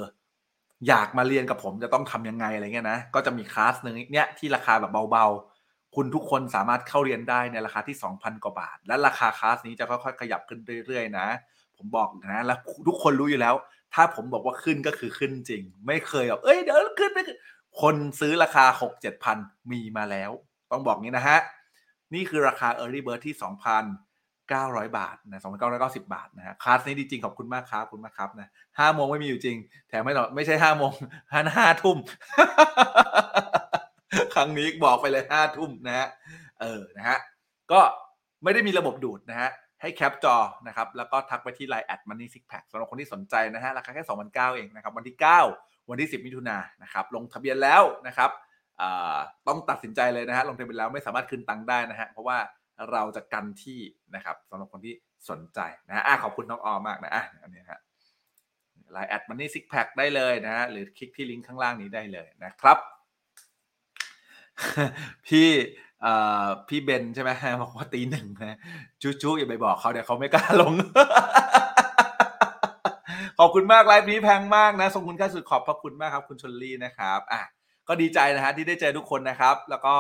อยากมาเรียนกับผมจะต้องทำยังไงอะไรเงี้ยนะก็จะมีคลาสหนึ่งเนี้ยที่ราคาแบบเบาๆ คุณทุกคนสามารถเข้าเรียนได้ในราคาที่ 2,000 กว่าบาท และราคาคลาสนี้จะค่อยๆขยับขึ้นเรื่อยๆนะ ผมบอกนะแล้วทุกคนรู้อยู่แล้ว ถ้าผมบอกว่าขึ้นก็คือขึ้นจริง ไม่เคยแบบเอ้ยเดี๋ยวขึ้นไม่ขึ้นคนซื้อราคา 6 7พันมีมาแล้ว ต้องบอกงี้นะฮะ นี่คือราคา Early Bird ที่ 900 บาทนะ2,990 บาทนะฮะคลาสนี้ดีจริงขอบคุณมากครับขอบคุณมากครับนะห้าโมงไม่มีอยู่จริง แถมไม่หรอกไม่ใช่ห้าโมงห้าห้าทุ่ม ครั้งนี้บอกไปเลยห้าทุ่มนะฮะเออนะฮะก็ไม่ได้มีระบบดูดนะฮะให้แคปจอนะครับแล้วก็ทักไปที่ Line แอดมันนี่ซิกแพคสำหรับคนที่สนใจนะฮะราคาแค่ 2,900เองนะครับวันที่ 9 วันที่ 10 มิถุนายนนะครับลงทะเบียนแล้วนะครับต้องตัดสินใจเลยนะฮะลงทะเบียนแล้วไม่สามารถคืนตังค์ได้นะฮะเพราะว่า เราจะกันที่นะครับสำหรับคนที่สนใจนะฮะอะขอบคุณน้องออมมากนะอะอันนี้ฮะไลน์แอดมันนี่ซิกแพคได้เลยนะฮะหรือคลิกที่ลิงก์ข้างล่างนี้ได้เลยนะครับ พี่เอ่อพี่เบนใช่ไหมบอกว่าตีหนึ่งนะจู้จู้อย่าไปบอกเขาเดี๋ยวเขาไม่กล้าลง ขอบคุณมากไลฟ์นี้แพงมากนะทรงคุณค่าสุดขอบพระคุณมากครับ คุณชนลี่นะครับอะก็ดีใจนะฮะที่ได้เจอทุกคนนะครับ แล้วก็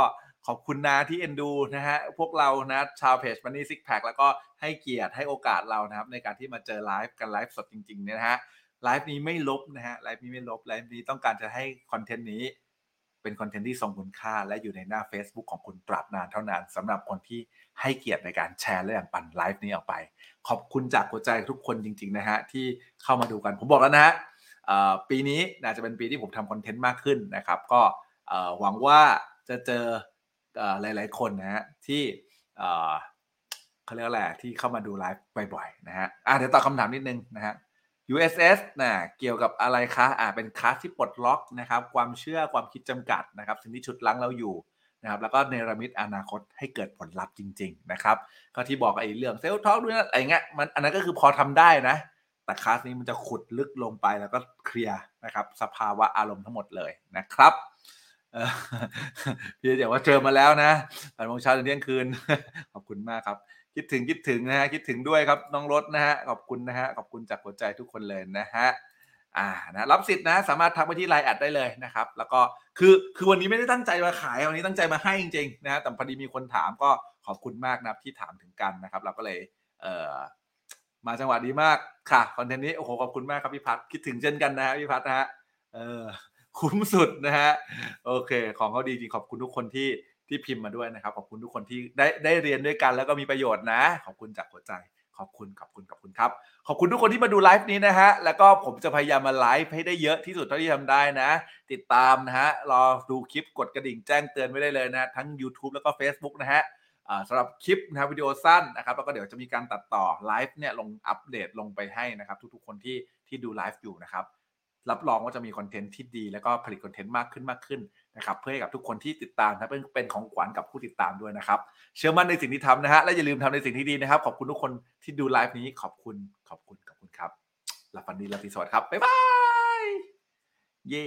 ขอบคุณนะที่เอ็นดูนะฮะพวกเรานะชาวเพจ Money Sixpack แล้วก็ให้เกียรติให้โอกาสเรานะครับ ในการที่มาเจอไลฟ์กันไลฟ์สดจริงๆเนี่ยนะฮะไลฟ์นี้ไม่ลบนะฮะไลฟ์นี้ไม่ลบไลฟ์นี้ต้องการจะให้คอนเทนต์นี้เป็นคอนเทนต์ที่ทรงคุณค่า และอยู่ในหน้า Facebook ของคุณตราบนานเท่านานสำหรับคนที่ให้เกียรติในการแชร์และแบ่งปันไลฟ์นี้ออกไป ขอบคุณจากหัวใจทุกคนจริง ๆ นะฮะที่เข้ามาดูกันผมบอกแล้วนะฮะปีนี้น่าจะเป็นปีที่ผมทำคอนเทนต์มากขึ้นนะครับ ก็หวังว่าจะเจอ หลาย ๆ คนนะฮะที่เขาเรียกว่าอะไรที่เข้ามาดูไลฟ์บ่อย ๆ นะฮะอะเดี๋ยวตอบคำถามนิดนึงนะฮะ USS นะเกี่ยวกับอะไรคะอ่าเป็นคลาสที่ปลดล็อกนะครับ ความเชื่อความคิดจำกัดนะครับ สิ่งที่ชุดลังเราอยู่นะครับ แล้วก็เนรมิตอนาคตให้เกิดผลลัพธ์จริง ๆ นะครับ ก็ที่บอกไอ้เรื่อง self talk ด้วยนะอะไรเงี้ยมันอันนั้นก็คือพอทำได้นะ แต่คลาสนี้มันจะขุดลึกลงไปแล้วก็เคลียร์นะครับ สภาวะอารมณ์ทั้งหมดเลยนะครับ พี่เดี๋ยวว่าเจอมาแล้วนะแปดโมงเช้าถึงเที่ยงคืน ขอบคุณมากครับ คิดถึงคิดถึงนะฮะคิดถึงด้วยครับน้องรถนะฮะขอบคุณนะฮะขอบคุณจากหัวใจทุกคนเลยนะฮะอ่านะรับสิทธิ์นะสามารถทักไปที่ Line add ได้เลยนะครับ แล้วก็คือคือวันนี้ไม่ได้ตั้งใจมาขายวันนี้ตั้งใจมาให้จริงๆนะฮะแต่พอดีมีคนถามก็ขอบคุณมากนะครับที่ถามถึงกันนะครับ เราก็เลยเอ่อมาจังหวะดีมากค่ะคอนเทนต์นี้โอ้โหขอบคุณมากครับพี่พัฒคิดถึงเช่นกันนะฮะพี่พัฒน์นะฮะเออ คุ้มสุดนะฮะโอเค ของเขาดีจริงขอบคุณทุกคนที่ที่พิมพ์มาด้วยนะครับ ขอบคุณทุกคนที่ได้ได้เรียนด้วยกันแล้วก็มีประโยชน์นะ ขอบคุณจากหัวใจ ขอบคุณขอบคุณขอบคุณครับ ขอบคุณทุกคนที่มาดูไลฟ์นี้นะฮะแล้วก็ผมจะพยายามมาไลฟ์ให้ได้เยอะที่สุดเท่าที่ทำได้นะ ติดตามนะฮะรอดูคลิปกดกระดิ่งแจ้งเตือนไว้ได้เลยนะทั้ง YouTube แล้วก็ Facebook นะฮะสำหรับคลิปนะครับวิดีโอสั้นนะครับแล้วก็เดี๋ยวจะมีการตัดต่อไลฟ์เนี่ยลงอัปเดตลงไปให้นะครับ ทุกๆคนที่ที่ดูไลฟ์อยู่นะครับ รับรองว่าจะมีคอนเทนต์ที่ดีแล้วก็ผลิตคอนเทนต์มากขึ้นมากขึ้นนะครับเพื่อให้กับทุกคนที่ติดตามนะเป็นเป็นของขวัญกับผู้ติดตามด้วยนะครับ เชื่อมั่นในสิ่งที่ทำนะฮะและอย่าลืมทำในสิ่งที่ดีนะครับ ขอบคุณทุกคนที่ดูไลฟ์นี้ขอบคุณขอบคุณขอบคุณครับลาฝันดีหลับดีสวัสดีครับบ๊ายบายยเย่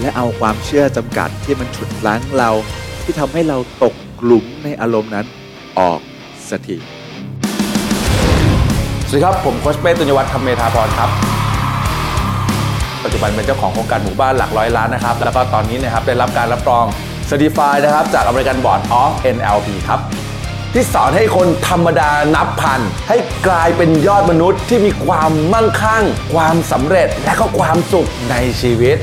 และเอาความเชื่อจำกัดที่มันฉุดรั้งเรา ที่ทำให้เราตกกลุ่มในอารมณ์นั้น ออกสักทีสวัสดีครับ ผมโคชเป้ตุญญวัฒน์ธรรมเมธาพรครับ ปัจจุบันเป็นเจ้าของโครงการหมู่บ้านหลักร้อยล้านนะครับ แล้วก็ตอนนี้นะครับได้รับการรับรอง Certified นะครับ จาก American Board of NLP ครับ ที่สอนให้คนธรรมดานับพัน ให้กลายเป็นยอดมนุษย์ที่มีความมั่งคั่ง ความสำเร็จและก็ความสุขในชีวิต